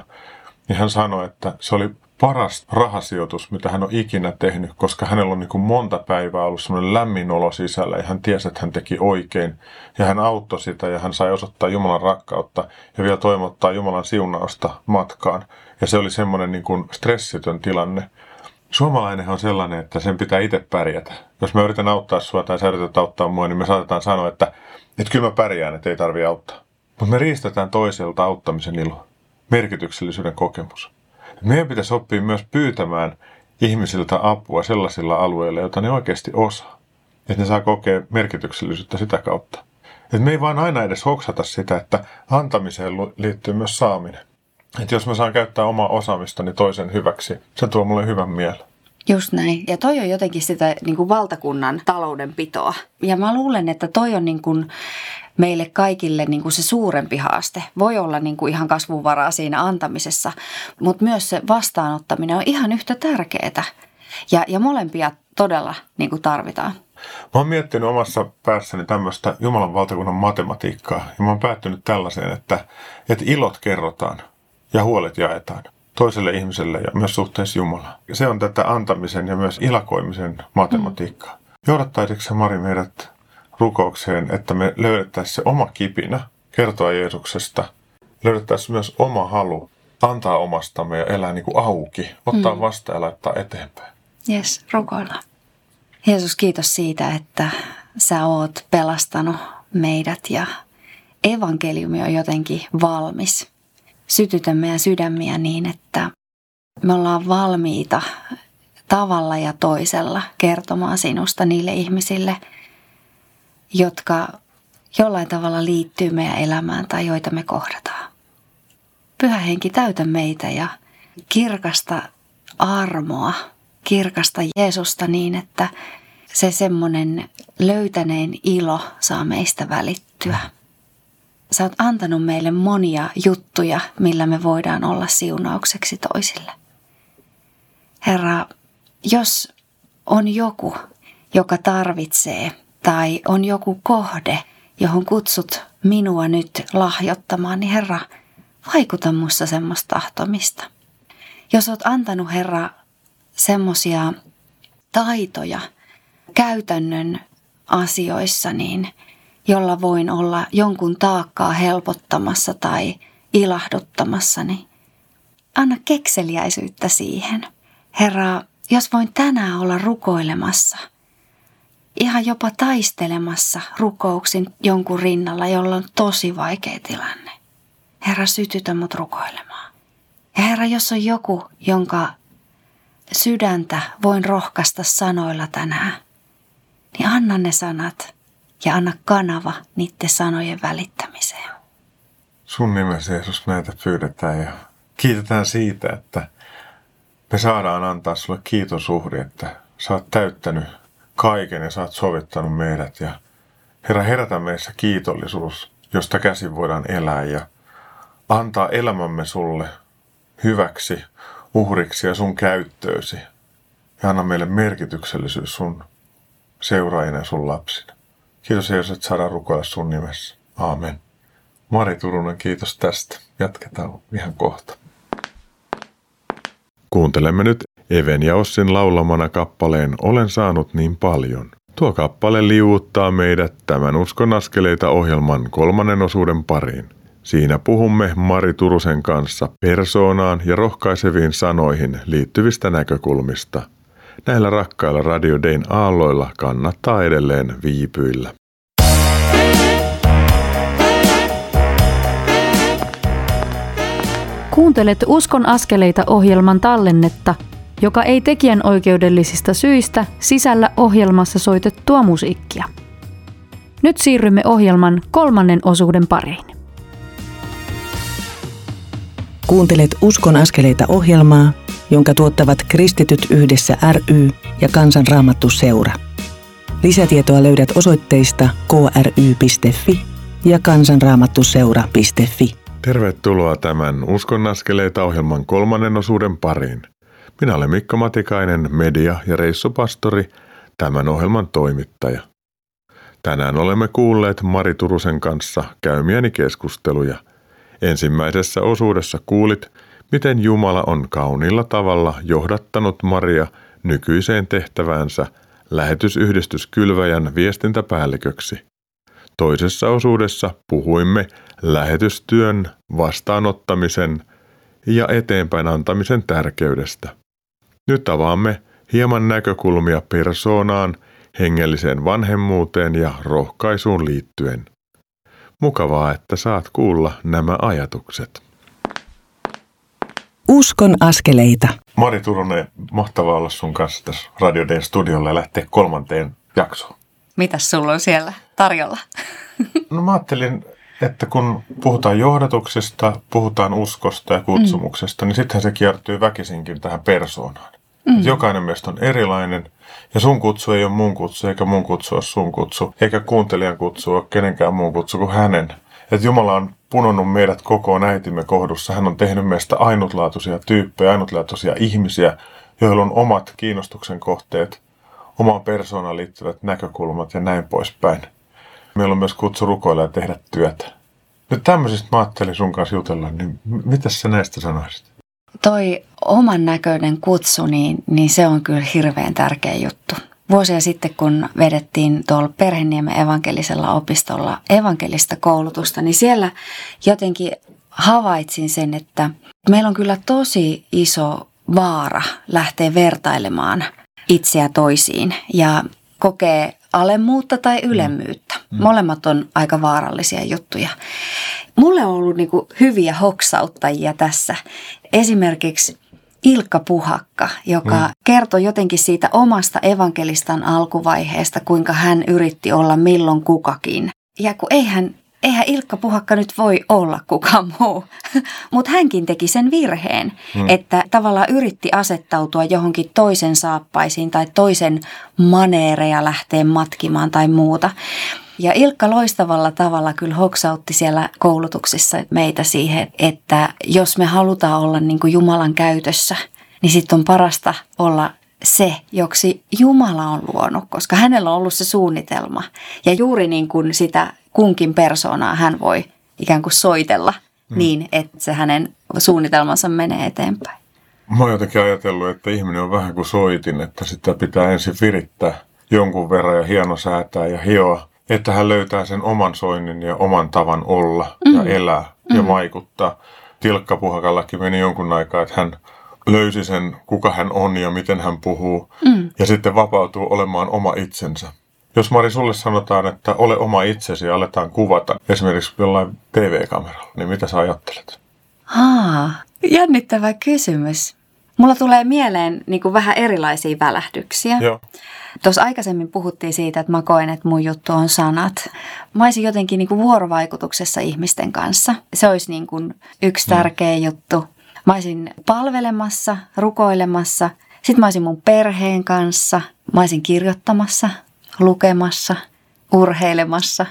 niin hän sanoi, että se oli paras rahasijoitus, mitä hän on ikinä tehnyt, koska hänellä on niin kuin monta päivää ollut semmoinen lämmin olo sisällä ja hän tiesi, että hän teki oikein. Ja hän auttoi sitä ja hän sai osoittaa Jumalan rakkautta ja vielä toivottaa Jumalan siunausta matkaan. Ja se oli semmoinen niin kuin stressitön tilanne. Suomalainen on sellainen, että sen pitää itse pärjätä. Jos mä yritän auttaa sua tai sä yrität auttaa mua, niin me saatetaan sanoa, että, että kyllä mä pärjään, että ei tarvi auttaa. Mutta me riistetään toiselta auttamisen ilo, merkityksellisyyden kokemus. Meidän pitäisi oppia myös pyytämään ihmisiltä apua sellaisilla alueilla, joita ne oikeasti osaa. Että ne saa kokea merkityksellisyyttä sitä kautta. Että me ei vaan aina edes hoksata sitä, että antamiseen liittyy myös saaminen. Että jos mä saan käyttää omaa osaamistani toisen hyväksi, se tuo mulle hyvän mielen. Just näin. Ja toi on jotenkin sitä niin kuin valtakunnan taloudenpitoa. Ja mä luulen, että toi on niin kuin meille kaikille niin kuin se suurempi haaste. Voi olla niin kuin ihan kasvuvaraa siinä antamisessa, mutta myös se vastaanottaminen on ihan yhtä tärkeää. Ja, ja molempia todella niin kuin tarvitaan. Mä oon miettinyt omassa päässäni tämmöistä Jumalan valtakunnan matematiikkaa ja mä oon päättynyt tällaiseen, että, että ilot kerrotaan ja huolet jaetaan toiselle ihmiselle ja myös suhteessa Jumalaan. Se on tätä antamisen ja myös ilakoimisen matematiikkaa. Mm. Johdattaisitko Mari meidät rukoukseen, että me löydettäisiin se oma kipinä kertoa Jeesuksesta. Löydettäisiin myös oma halu antaa omastamme ja elää niin kuin auki, ottaa mm. vastaan ja laittaa eteenpäin. Jes, rukoillaan. Jeesus, kiitos siitä, että sä oot pelastanut meidät ja evankeliumi on jotenkin valmis. Sytytä meidän sydämiä niin, että me ollaan valmiita tavalla ja toisella kertomaan sinusta niille ihmisille, jotka jollain tavalla liittyy meidän elämään tai joita me kohdataan. Pyhä henki täytä meitä ja kirkasta armoa, kirkasta Jeesusta niin, että se semmoinen löytäneen ilo saa meistä välittyä. Sä oot antanut meille monia juttuja, millä me voidaan olla siunaukseksi toisille. Herra, jos on joku, joka tarvitsee tai on joku kohde, johon kutsut minua nyt lahjoittamaan, niin Herra, vaikuta musta semmoista tahtomista. Jos oot antanut Herra semmoisia taitoja käytännön asioissa, niin jolla voin olla jonkun taakkaa helpottamassa tai ilahduttamassa, niin anna kekseliäisyyttä siihen. Herra, jos voin tänään olla rukoilemassa, ihan jopa taistelemassa rukouksin jonkun rinnalla, jolla on tosi vaikea tilanne. Herra, sytytä mut rukoilemaan. Ja Herra, jos on joku, jonka sydäntä voin rohkaista sanoilla tänään, niin anna ne sanat ja anna kanava niiden sanojen välittämiseen. Sun nimessä Jeesus näitä pyydetään ja kiitetään siitä, että me saadaan antaa sulle kiitosuhri, että sä oot täyttänyt kaiken ja sä oot sovittanut meidät. Ja Herra, herätä meissä kiitollisuus, josta käsin voidaan elää ja antaa elämämme sulle hyväksi, uhriksi ja sun käyttöösi. Ja anna meille merkityksellisyys sun seuraajina ja sun lapsina. Kiitos Jeesus, että saadaan rukoilla sun nimessä. Aamen. Mari Turunen, kiitos tästä. Jatketaan ihan kohta. Kuuntelemme nyt Even ja Ossin laulamana kappaleen Olen saanut niin paljon. Tuo kappale liuuttaa meidät tämän Uskon askeleita ohjelman kolmannen osuuden pariin. Siinä puhumme Mari Turusen kanssa persoonaan ja rohkaiseviin sanoihin liittyvistä näkökulmista. Näillä rakkailla Radio Dayn aalloilla kannattaa edelleen viipyillä. Kuuntelet Uskon askeleita ohjelman tallennetta, joka ei tekijän oikeudellisista syistä sisällä ohjelmassa soitettua musiikkia. Nyt siirrymme ohjelman kolmannen osuuden pariin. Kuuntelet Uskon askeleita ohjelmaa, jonka tuottavat Kristityt yhdessä ry ja Kansanraamattu seura. Lisätietoa löydät osoitteista kry.fi ja kansanraamattuseura.fi. Tervetuloa tämän Uskon askeleita ohjelman kolmannen osuuden pariin. Minä olen Mikko Matikainen, media- ja reissupastori, tämän ohjelman toimittaja. Tänään olemme kuulleet Mari Turusen kanssa käymiäni keskusteluja. Ensimmäisessä osuudessa kuulit, miten Jumala on kauniilla tavalla johdattanut Maria nykyiseen tehtäväänsä lähetysyhdistyskylväjän viestintäpäälliköksi. Toisessa osuudessa puhuimme lähetystyön vastaanottamisen ja eteenpäin antamisen tärkeydestä. Nyt avaamme hieman näkökulmia persoonaan, hengelliseen vanhemmuuteen ja rohkaisuun liittyen. Mukavaa, että saat kuulla nämä ajatukset. Uskon askeleita. Mari Turunen, mahtavaa olla sun kanssa tässä Radio Dayn studiolla ja lähteä kolmanteen jaksoon. Mitäs sulla on siellä tarjolla? [LAUGHS] No mä ajattelin, että kun puhutaan johdatuksesta, puhutaan uskosta ja kutsumuksesta, mm. niin sittenhän se kiertyy väkisinkin tähän persoonaan. Mm. jokainen meistä on erilainen ja sun kutsu ei ole mun kutsu, eikä mun kutsu ole sun kutsu, eikä kuuntelijan kutsu ole kenenkään muun kutsu kuin hänen. Että Jumala on punonnut meidät kokoon äitimme kohdussa. Hän on tehnyt meistä ainutlaatuisia tyyppejä, ainutlaatuisia ihmisiä, joilla on omat kiinnostuksen kohteet, omaan persoonaan liittyvät näkökulmat ja näin poispäin. Meillä on myös kutsu rukoilla ja tehdä työtä. Nyt tämmöisistä mä ajattelin sun kanssa jutella, niin mitä sä näistä sanoisit? Toi oman näköinen kutsu, niin, niin se on kyllä hirveän tärkeä juttu. Vuosia sitten, kun vedettiin tuolla Perheniemen evankelisella opistolla evankelista koulutusta, niin siellä jotenkin havaitsin sen, että meillä on kyllä tosi iso vaara lähteä vertailemaan itseä toisiin ja kokee alemmuutta tai ylemmyyttä. Mm. Molemmat on aika vaarallisia juttuja. Mulle on ollut niin hyviä hoksauttajia tässä. Esimerkiksi Ilkka Puhakka, joka mm. kertoi jotenkin siitä omasta evankelistan alkuvaiheesta, kuinka hän yritti olla milloin kukakin. Ja kun eihän, eihän Ilkka Puhakka nyt voi olla kukaan muu, [LAUGHS] mutta hänkin teki sen virheen, mm. että tavallaan yritti asettautua johonkin toisen saappaisiin tai toisen maneereja lähteä matkimaan tai muuta. Ja Ilkka loistavalla tavalla kyllä hoksautti siellä koulutuksissa meitä siihen, että jos me halutaan olla niin kuin Jumalan käytössä, niin sitten on parasta olla se, joksi Jumala on luonut, koska hänellä on ollut se suunnitelma. Ja juuri niin kuin sitä kunkin persoonaa hän voi ikään kuin soitella hmm. niin, että se hänen suunnitelmansa menee eteenpäin. Mä oon jotenkin ajatellut, että ihminen on vähän kuin soitin, että sitä pitää ensin virittää jonkun verran ja hieno säätää ja hioa että hän löytää sen oman soinnin ja oman tavan olla mm. ja elää mm. ja vaikuttaa. Tilkkapuhakallakin meni jonkun aikaa, että hän löysi sen, kuka hän on ja miten hän puhuu. Mm. Ja sitten vapautuu olemaan oma itsensä. Jos Mari sulle sanotaan, että ole oma itsesi ja aletaan kuvata esimerkiksi jollain TV-kameralla, niin mitä sä ajattelet? Haa, jännittävä kysymys. Mulla tulee mieleen niin kuin vähän erilaisia välähdyksiä. Joo. Tuossa aikaisemmin puhuttiin siitä, että mä koen, että mun juttu on sanat. Mä olisin jotenkin niin kuin vuorovaikutuksessa ihmisten kanssa. Se olisi niin kuin yksi mm. tärkeä mm. juttu. Mä olisin palvelemassa, rukoilemassa. Sitten mä olisin mun perheen kanssa. Mä olisin kirjoittamassa, lukemassa, urheilemassa.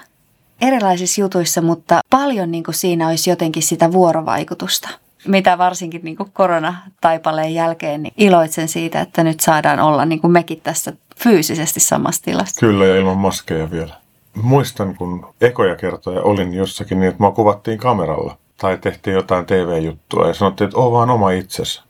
Erilaisissa jutuissa, mutta paljon niin kuin siinä olisi jotenkin sitä vuorovaikutusta mitä varsinkin niin koronataipaleen jälkeen, niin iloitsen siitä, että nyt saadaan olla niin kuin mekin tässä fyysisesti samassa tilassa. Kyllä ja ilman maskeja vielä. Muistan, kun ekoja kertoja olin jossakin niin, että mä kuvattiin kameralla tai tehtiin jotain TV-juttua ja sanottiin, että oo vaan oma itsesi.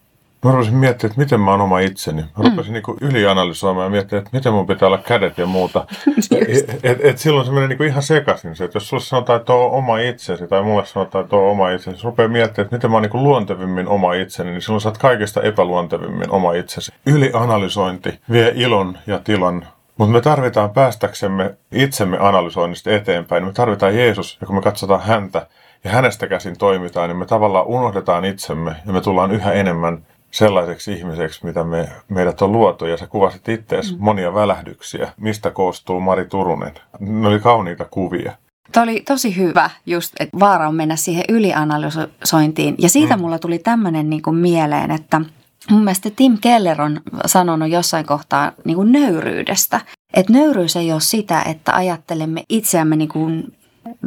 Mä rupesin miettimään, että miten mä oon oma itseni. Mä mm. rupesin mm. niin ylianalysoimaan ja miettimään, että miten mun pitää olla kädet ja muuta. [LAUGHS] et, et, et silloin se menee niin ihan sekaisin se, että jos sulle sanotaan, että on oma itsesi tai mulle sanotaan, että on oma itsesi, niin rupeaa miettimään, että miten mä oon niin luontevimmin oma itseni, niin silloin sä oot kaikista epäluontevimmin oma itsesi. Ylianalysointi vie ilon ja tilan mutta me tarvitaan päästäksemme itsemme analysoinnista eteenpäin. Me tarvitaan Jeesus, ja kun me katsotaan häntä ja hänestä käsin toimitaan, niin me tavallaan unohdetaan itsemme ja me tullaan yhä enemmän sellaiseksi ihmiseksi, mitä me, meidät on luotu. Ja sä kuvasit itseäsi mm. monia välähdyksiä. Mistä koostuu Mari Turunen? Ne oli kauniita kuvia. Tämä oli tosi hyvä, just, että vaara on mennä siihen ylianalysointiin. Ja siitä mm. mulla tuli tämmöinen niin mieleen, että mun mielestä Tim Keller on sanonut jossain kohtaa niin kuin nöyryydestä. Että nöyryys ei ole sitä, että ajattelemme itseämme niin kuin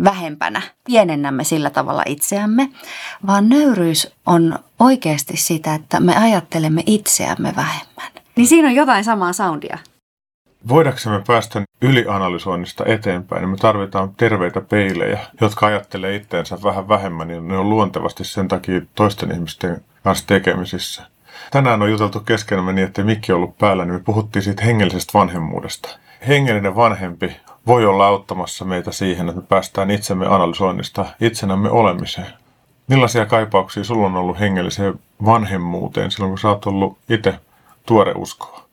vähempänä, pienennämme sillä tavalla itseämme, vaan nöyryys on oikeasti sitä, että me ajattelemme itseämme vähemmän. Niin siinä on jotain samaa soundia. Voidaksemme päästä ylianalysoinnista eteenpäin, niin me tarvitaan terveitä peilejä, jotka ajattelee itteensä vähän vähemmän, ja ne on luontevasti sen takia toisten ihmisten kanssa tekemisissä. Tänään on juteltu keskenämme niin, että mikki on ollut päällä, niin me puhuttiin siitä hengellisestä vanhemmuudesta. Hengellinen vanhempi voi olla auttamassa meitä siihen, että me päästään itsemme analysoinnista itsenämme olemiseen. Millaisia kaipauksia sulla on ollut hengelliseen vanhemmuuteen silloin, kun sä oot ollut itse tuoreuskoa?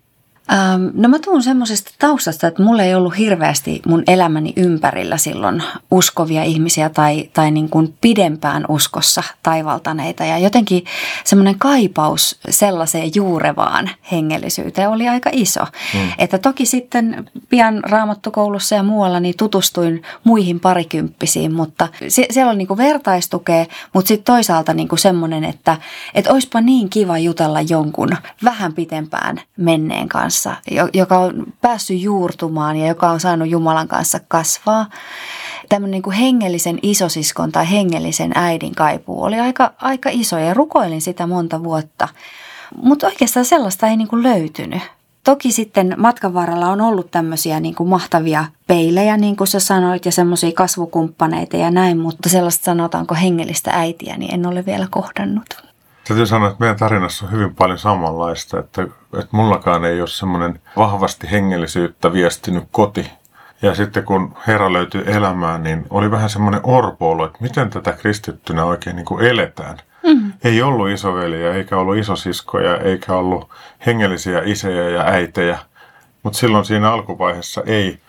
Ähm, no mä tuun semmoisesta taustasta, että mulla ei ollut hirveästi mun elämäni ympärillä silloin uskovia ihmisiä tai, tai niin kuin pidempään uskossa taivaltaneita. Ja jotenkin semmoinen kaipaus sellaiseen juurevaan hengellisyyteen oli aika iso. Mm. Että toki sitten pian raamattokoulussa ja muualla niin tutustuin muihin parikymppisiin, mutta se, siellä on niin kuin vertaistukea, mutta sitten toisaalta niin kuin semmoinen, että, että olisipa niin kiva jutella jonkun vähän pitempään menneen kanssa kanssa, joka on päässyt juurtumaan ja joka on saanut Jumalan kanssa kasvaa. Tämmöinen niin kuin hengellisen isosiskon tai hengellisen äidin kaipuu oli aika, aika iso ja rukoilin sitä monta vuotta. Mutta oikeastaan sellaista ei niin kuin löytynyt. Toki sitten matkan varrella on ollut tämmöisiä niin kuin mahtavia peilejä, niin kuin sä sanoit, ja semmoisia kasvukumppaneita ja näin, mutta sellaista sanotaanko hengellistä äitiä, niin en ole vielä kohdannut. Täytyy sanoa, että meidän tarinassa on hyvin paljon samanlaista, että, että mullakaan ei ole semmoinen vahvasti hengellisyyttä viestinyt koti. Ja sitten kun Herra löytyi elämään, niin oli vähän semmoinen orpoolo, että miten tätä kristittynä oikein niin kuin eletään. Mm. Ei ollut isoveliä, eikä ollut isosiskoja, eikä ollut hengellisiä isejä ja äitejä. Mutta silloin siinä alkuvaiheessa ei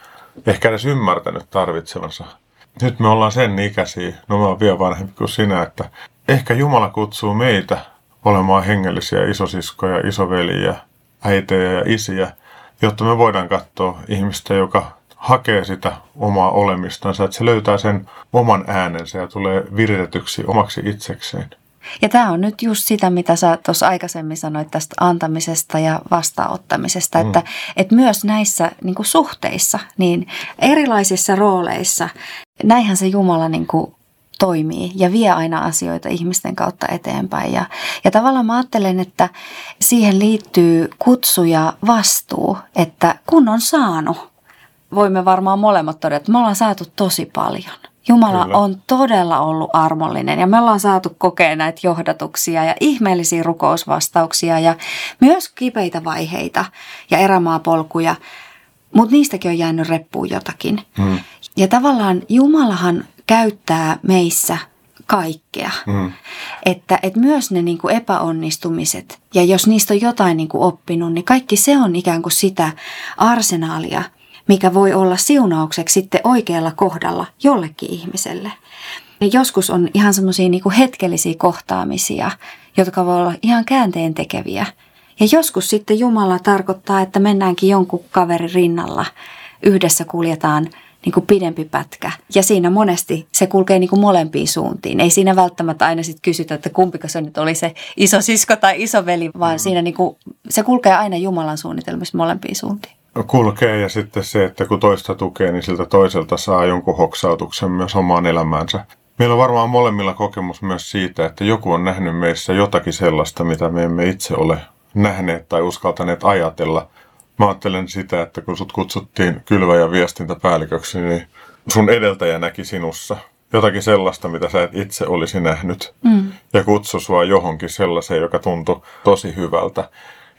ehkä edes ymmärtänyt tarvitsevansa. Nyt me ollaan sen ikäisiä, no mä oon vielä vanhempi kuin sinä, että ehkä Jumala kutsuu meitä olemaan hengellisiä isosiskoja, isoveliä, äitejä ja isiä, jotta me voidaan katsoa ihmistä, joka hakee sitä omaa olemistansa, että se löytää sen oman äänensä ja tulee viritetyksi omaksi itsekseen. Ja tämä on nyt just sitä, mitä sä tuossa aikaisemmin sanoit tästä antamisesta ja vastaanottamisesta, mm. että, että myös näissä niin kuin suhteissa, niin erilaisissa rooleissa, näinhän se Jumala niin kuin toimii ja vie aina asioita ihmisten kautta eteenpäin. Ja, ja tavallaan mä ajattelen, että siihen liittyy kutsu ja vastuu, että kun on saanut, voimme varmaan molemmat todeta, että me ollaan saatu tosi paljon. Jumala Kyllä. on todella ollut armollinen ja me ollaan saatu kokea näitä johdatuksia ja ihmeellisiä rukousvastauksia ja myös kipeitä vaiheita ja erämaapolkuja, mutta niistäkin on jäänyt reppuun jotakin. Hmm. Ja tavallaan Jumalahan käyttää meissä kaikkea. Mm. Että, että myös ne niin kuin epäonnistumiset ja jos niistä on jotain niin kuin oppinut, niin kaikki se on ikään kuin sitä arsenaalia, mikä voi olla siunaukseksi sitten oikealla kohdalla jollekin ihmiselle. Ja joskus on ihan semmoisia niin hetkellisiä kohtaamisia, jotka voi olla ihan käänteen tekeviä. Ja joskus sitten Jumala tarkoittaa, että mennäänkin jonkun kaverin rinnalla, yhdessä kuljetaan – niin kuin pidempi pätkä. Ja siinä monesti se kulkee niin kuin molempiin suuntiin. Ei siinä välttämättä aina sitten kysytä, että kumpiko se nyt oli se iso sisko tai iso veli, vaan mm. siinä niin kuin, se kulkee aina Jumalan suunnitelmissa molempiin suuntiin. Kulkee ja sitten se, että kun toista tukee, niin siltä toiselta saa jonkun hoksautuksen myös omaan elämäänsä. Meillä on varmaan molemmilla kokemus myös siitä, että joku on nähnyt meissä jotakin sellaista, mitä me emme itse ole nähneet tai uskaltaneet ajatella – Mä ajattelen sitä, että kun sut kutsuttiin kylvä- ja viestintäpäälliköksi, niin sun edeltäjä näki sinussa jotakin sellaista, mitä sä et itse olisi nähnyt. Mm. Ja kutsu sua johonkin sellaiseen, joka tuntui tosi hyvältä.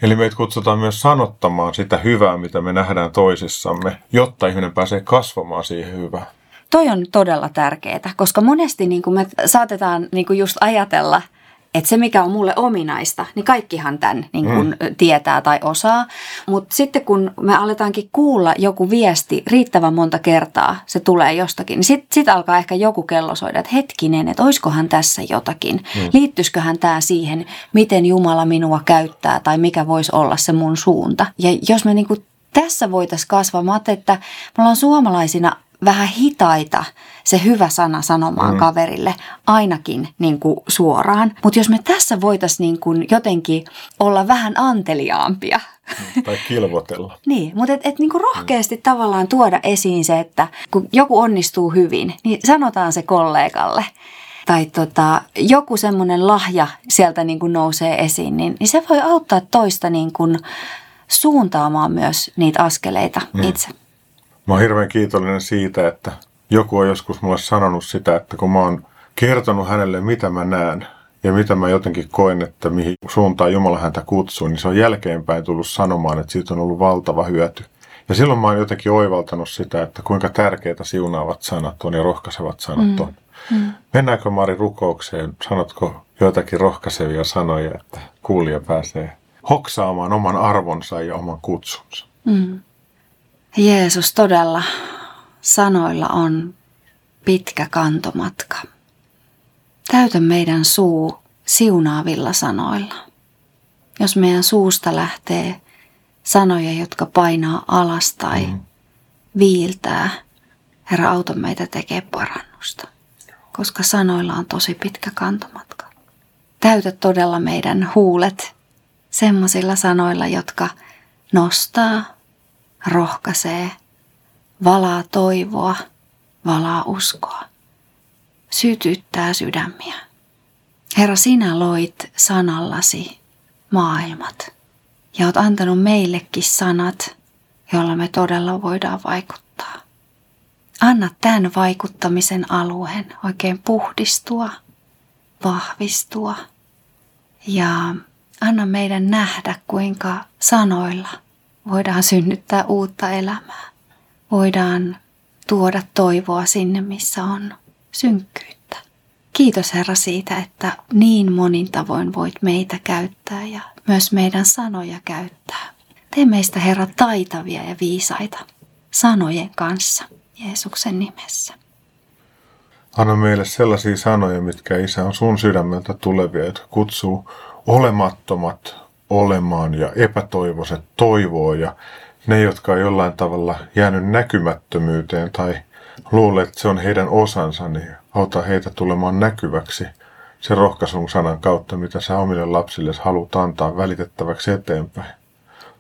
Eli meitä kutsutaan myös sanottamaan sitä hyvää, mitä me nähdään toisissamme, jotta ihminen pääsee kasvamaan siihen hyvään. Toi on todella tärkeää, koska monesti niin kuin me saatetaan niin kuin just ajatella – että se mikä on mulle ominaista, niin kaikkihan tämän niin kun mm. tietää tai osaa. Mutta sitten kun me aletaankin kuulla joku viesti riittävän monta kertaa, se tulee jostakin, niin sitten sit alkaa ehkä joku kello soida, että hetkinen, että oiskohan tässä jotakin. Mm. Liittyisiköhän tämä siihen, miten Jumala minua käyttää tai mikä voisi olla se mun suunta. Ja jos me niin tässä voitaisiin kasvaa, mä että me ollaan suomalaisina vähän hitaita se hyvä sana sanomaan mm. kaverille, ainakin niin kuin suoraan. Mutta jos me tässä voitaisiin niin kuin jotenkin olla vähän anteliaampia. Mm, tai kilvotella. [LAUGHS] niin, mutta et, et niin kuin rohkeasti mm. tavallaan tuoda esiin se, että kun joku onnistuu hyvin, niin sanotaan se kollegalle tai tota, joku semmoinen lahja sieltä niin kuin nousee esiin, niin, niin se voi auttaa toista niin kuin suuntaamaan myös niitä askeleita mm. itse. Mä oon hirveän kiitollinen siitä, että joku on joskus mulle sanonut sitä, että kun mä oon kertonut hänelle, mitä mä näen ja mitä mä jotenkin koen, että mihin suuntaan Jumala häntä kutsuu, niin se on jälkeenpäin tullut sanomaan, että siitä on ollut valtava hyöty. Ja silloin mä oon jotenkin oivaltanut sitä, että kuinka tärkeitä siunaavat sanat on ja rohkaisevat sanat on. Mm. Mm. Mennäänkö Mari rukoukseen? Sanotko joitakin rohkaisevia sanoja, että kuulija pääsee hoksaamaan oman arvonsa ja oman kutsunsa? Mm. Jeesus todella sanoilla on pitkä kantomatka. Täytä meidän suu siunaavilla sanoilla. Jos meidän suusta lähtee sanoja, jotka painaa alas tai mm. viiltää, Herra, auta meitä tekee parannusta, koska sanoilla on tosi pitkä kantomatka. Täytä todella meidän huulet semmoisilla sanoilla, jotka nostaa, rohkaisee, valaa toivoa, valaa uskoa, sytyttää sydämiä. Herra, sinä loit sanallasi maailmat ja oot antanut meillekin sanat, joilla me todella voidaan vaikuttaa. Anna tämän vaikuttamisen alueen oikein puhdistua, vahvistua Ja anna meidän nähdä, kuinka sanoilla voidaan synnyttää uutta elämää. Voidaan tuoda toivoa sinne, missä on synkkyyttä. Kiitos Herra siitä, että niin monin tavoin voit meitä käyttää ja myös meidän sanoja käyttää. Tee meistä Herra taitavia ja viisaita sanojen kanssa Jeesuksen nimessä. Anna meille sellaisia sanoja, mitkä Isä on sun sydämeltä tulevia, jotka kutsuu olemattomat olemaan ja epätoivoiset toivoa ja ne, jotka on jollain tavalla jäänyt näkymättömyyteen tai luulee, että se on heidän osansa, niin auta heitä tulemaan näkyväksi sen rohkaisun sanan kautta, mitä sä omille lapsille haluat antaa välitettäväksi eteenpäin.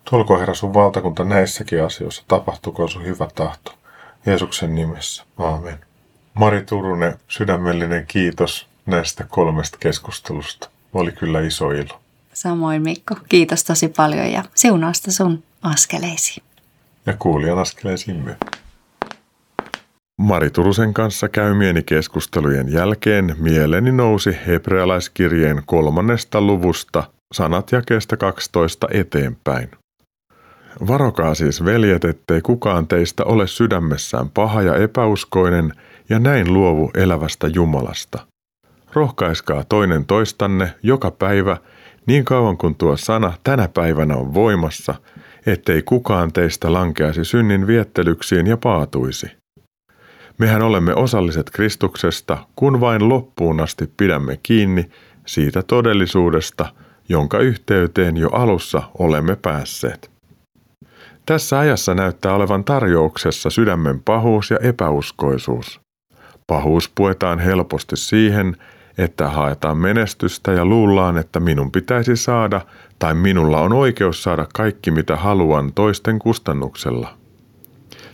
Tulko Herra sun valtakunta näissäkin asioissa, tapahtuko sun hyvä tahto. Jeesuksen nimessä. Aamen. Mari Turunen, sydämellinen kiitos näistä kolmesta keskustelusta. Oli kyllä iso ilo. Samoin Mikko, kiitos tosi paljon ja siunausta sun askeleisiin. Ja kuulijan askeleisiin myös. Mari Turusen kanssa käymieni keskustelujen jälkeen mieleeni nousi hebrealaiskirjeen kolmannesta luvusta sanat jakeesta 12 eteenpäin. Varokaa siis veljet, ettei kukaan teistä ole sydämessään paha ja epäuskoinen ja näin luovu elävästä Jumalasta. Rohkaiskaa toinen toistanne joka päivä niin kauan kuin tuo sana tänä päivänä on voimassa, ettei kukaan teistä lankeasi synnin viettelyksiin ja paatuisi. Mehän olemme osalliset Kristuksesta, kun vain loppuun asti pidämme kiinni siitä todellisuudesta, jonka yhteyteen jo alussa olemme päässeet. Tässä ajassa näyttää olevan tarjouksessa sydämen pahuus ja epäuskoisuus. Pahuus puetaan helposti siihen, että haetaan menestystä ja luullaan, että minun pitäisi saada tai minulla on oikeus saada kaikki mitä haluan toisten kustannuksella.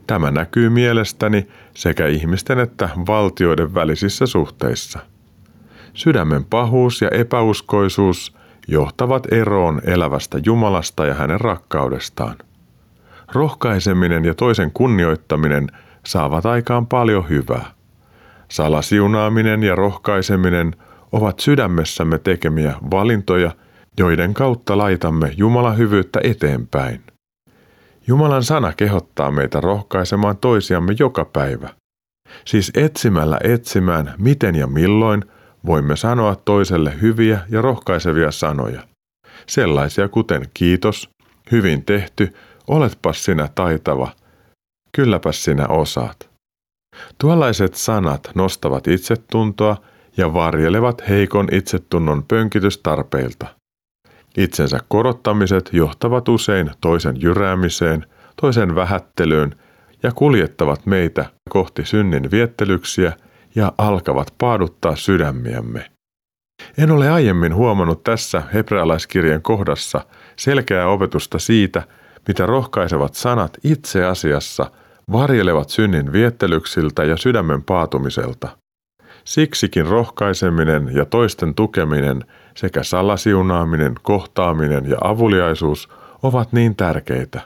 Tämä näkyy mielestäni sekä ihmisten että valtioiden välisissä suhteissa. Sydämen pahuus ja epäuskoisuus johtavat eroon elävästä Jumalasta ja hänen rakkaudestaan. Rohkaiseminen ja toisen kunnioittaminen saavat aikaan paljon hyvää. Salasiunaaminen ja rohkaiseminen ovat sydämessämme tekemiä valintoja, joiden kautta laitamme Jumalan hyvyyttä eteenpäin. Jumalan sana kehottaa meitä rohkaisemaan toisiamme joka päivä. Siis etsimällä etsimään, miten ja milloin voimme sanoa toiselle hyviä ja rohkaisevia sanoja. Sellaisia kuten kiitos, hyvin tehty, oletpas sinä taitava, kylläpäs sinä osaat. Tuollaiset sanat nostavat itsetuntoa ja varjelevat heikon itsetunnon pönkitystarpeilta. Itsensä korottamiset johtavat usein toisen jyräämiseen, toisen vähättelyyn ja kuljettavat meitä kohti synnin viettelyksiä ja alkavat paaduttaa sydämiämme. En ole aiemmin huomannut tässä hebrealaiskirjan kohdassa selkeää opetusta siitä, mitä rohkaisevat sanat itse asiassa varjelevat synnin viettelyksiltä ja sydämen paatumiselta. Siksikin rohkaiseminen ja toisten tukeminen sekä salasiunaaminen, kohtaaminen ja avuliaisuus ovat niin tärkeitä.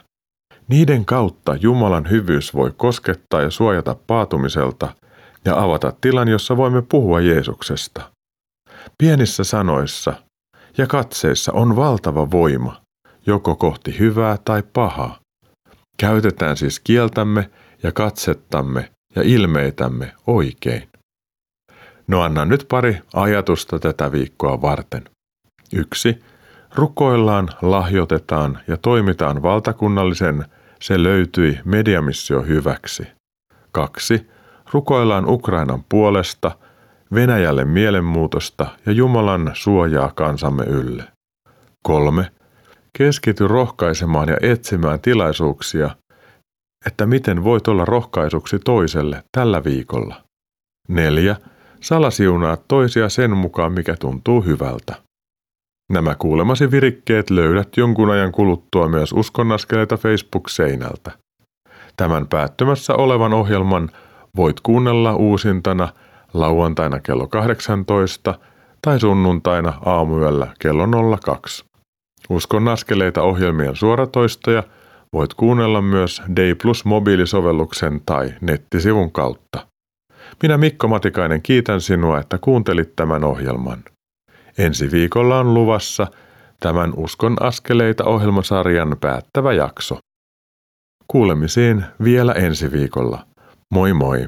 Niiden kautta Jumalan hyvyys voi koskettaa ja suojata paatumiselta ja avata tilan, jossa voimme puhua Jeesuksesta. Pienissä sanoissa ja katseissa on valtava voima, joko kohti hyvää tai pahaa. Käytetään siis kieltämme ja katsettamme ja ilmeitämme oikein. No anna nyt pari ajatusta tätä viikkoa varten. Yksi. Rukoillaan, lahjoitetaan ja toimitaan valtakunnallisen Se löytyi mediamissio hyväksi. Kaksi. Rukoillaan Ukrainan puolesta, Venäjälle mielenmuutosta ja Jumalan suojaa kansamme ylle. Kolme. Keskity rohkaisemaan ja etsimään tilaisuuksia, että miten voit olla rohkaisuksi toiselle tällä viikolla. Neljä salasiunaa toisia sen mukaan, mikä tuntuu hyvältä. Nämä kuulemasi virikkeet löydät jonkun ajan kuluttua myös uskonnaskeleita Facebook-seinältä. Tämän päättymässä olevan ohjelman voit kuunnella uusintana lauantaina kello 18 tai sunnuntaina aamuyöllä kello 02. Uskon askeleita ohjelmien suoratoistoja voit kuunnella myös Day Plus mobiilisovelluksen tai nettisivun kautta. Minä Mikko Matikainen kiitän sinua, että kuuntelit tämän ohjelman. Ensi viikolla on luvassa tämän Uskon askeleita ohjelmasarjan päättävä jakso. Kuulemisiin vielä ensi viikolla. Moi moi!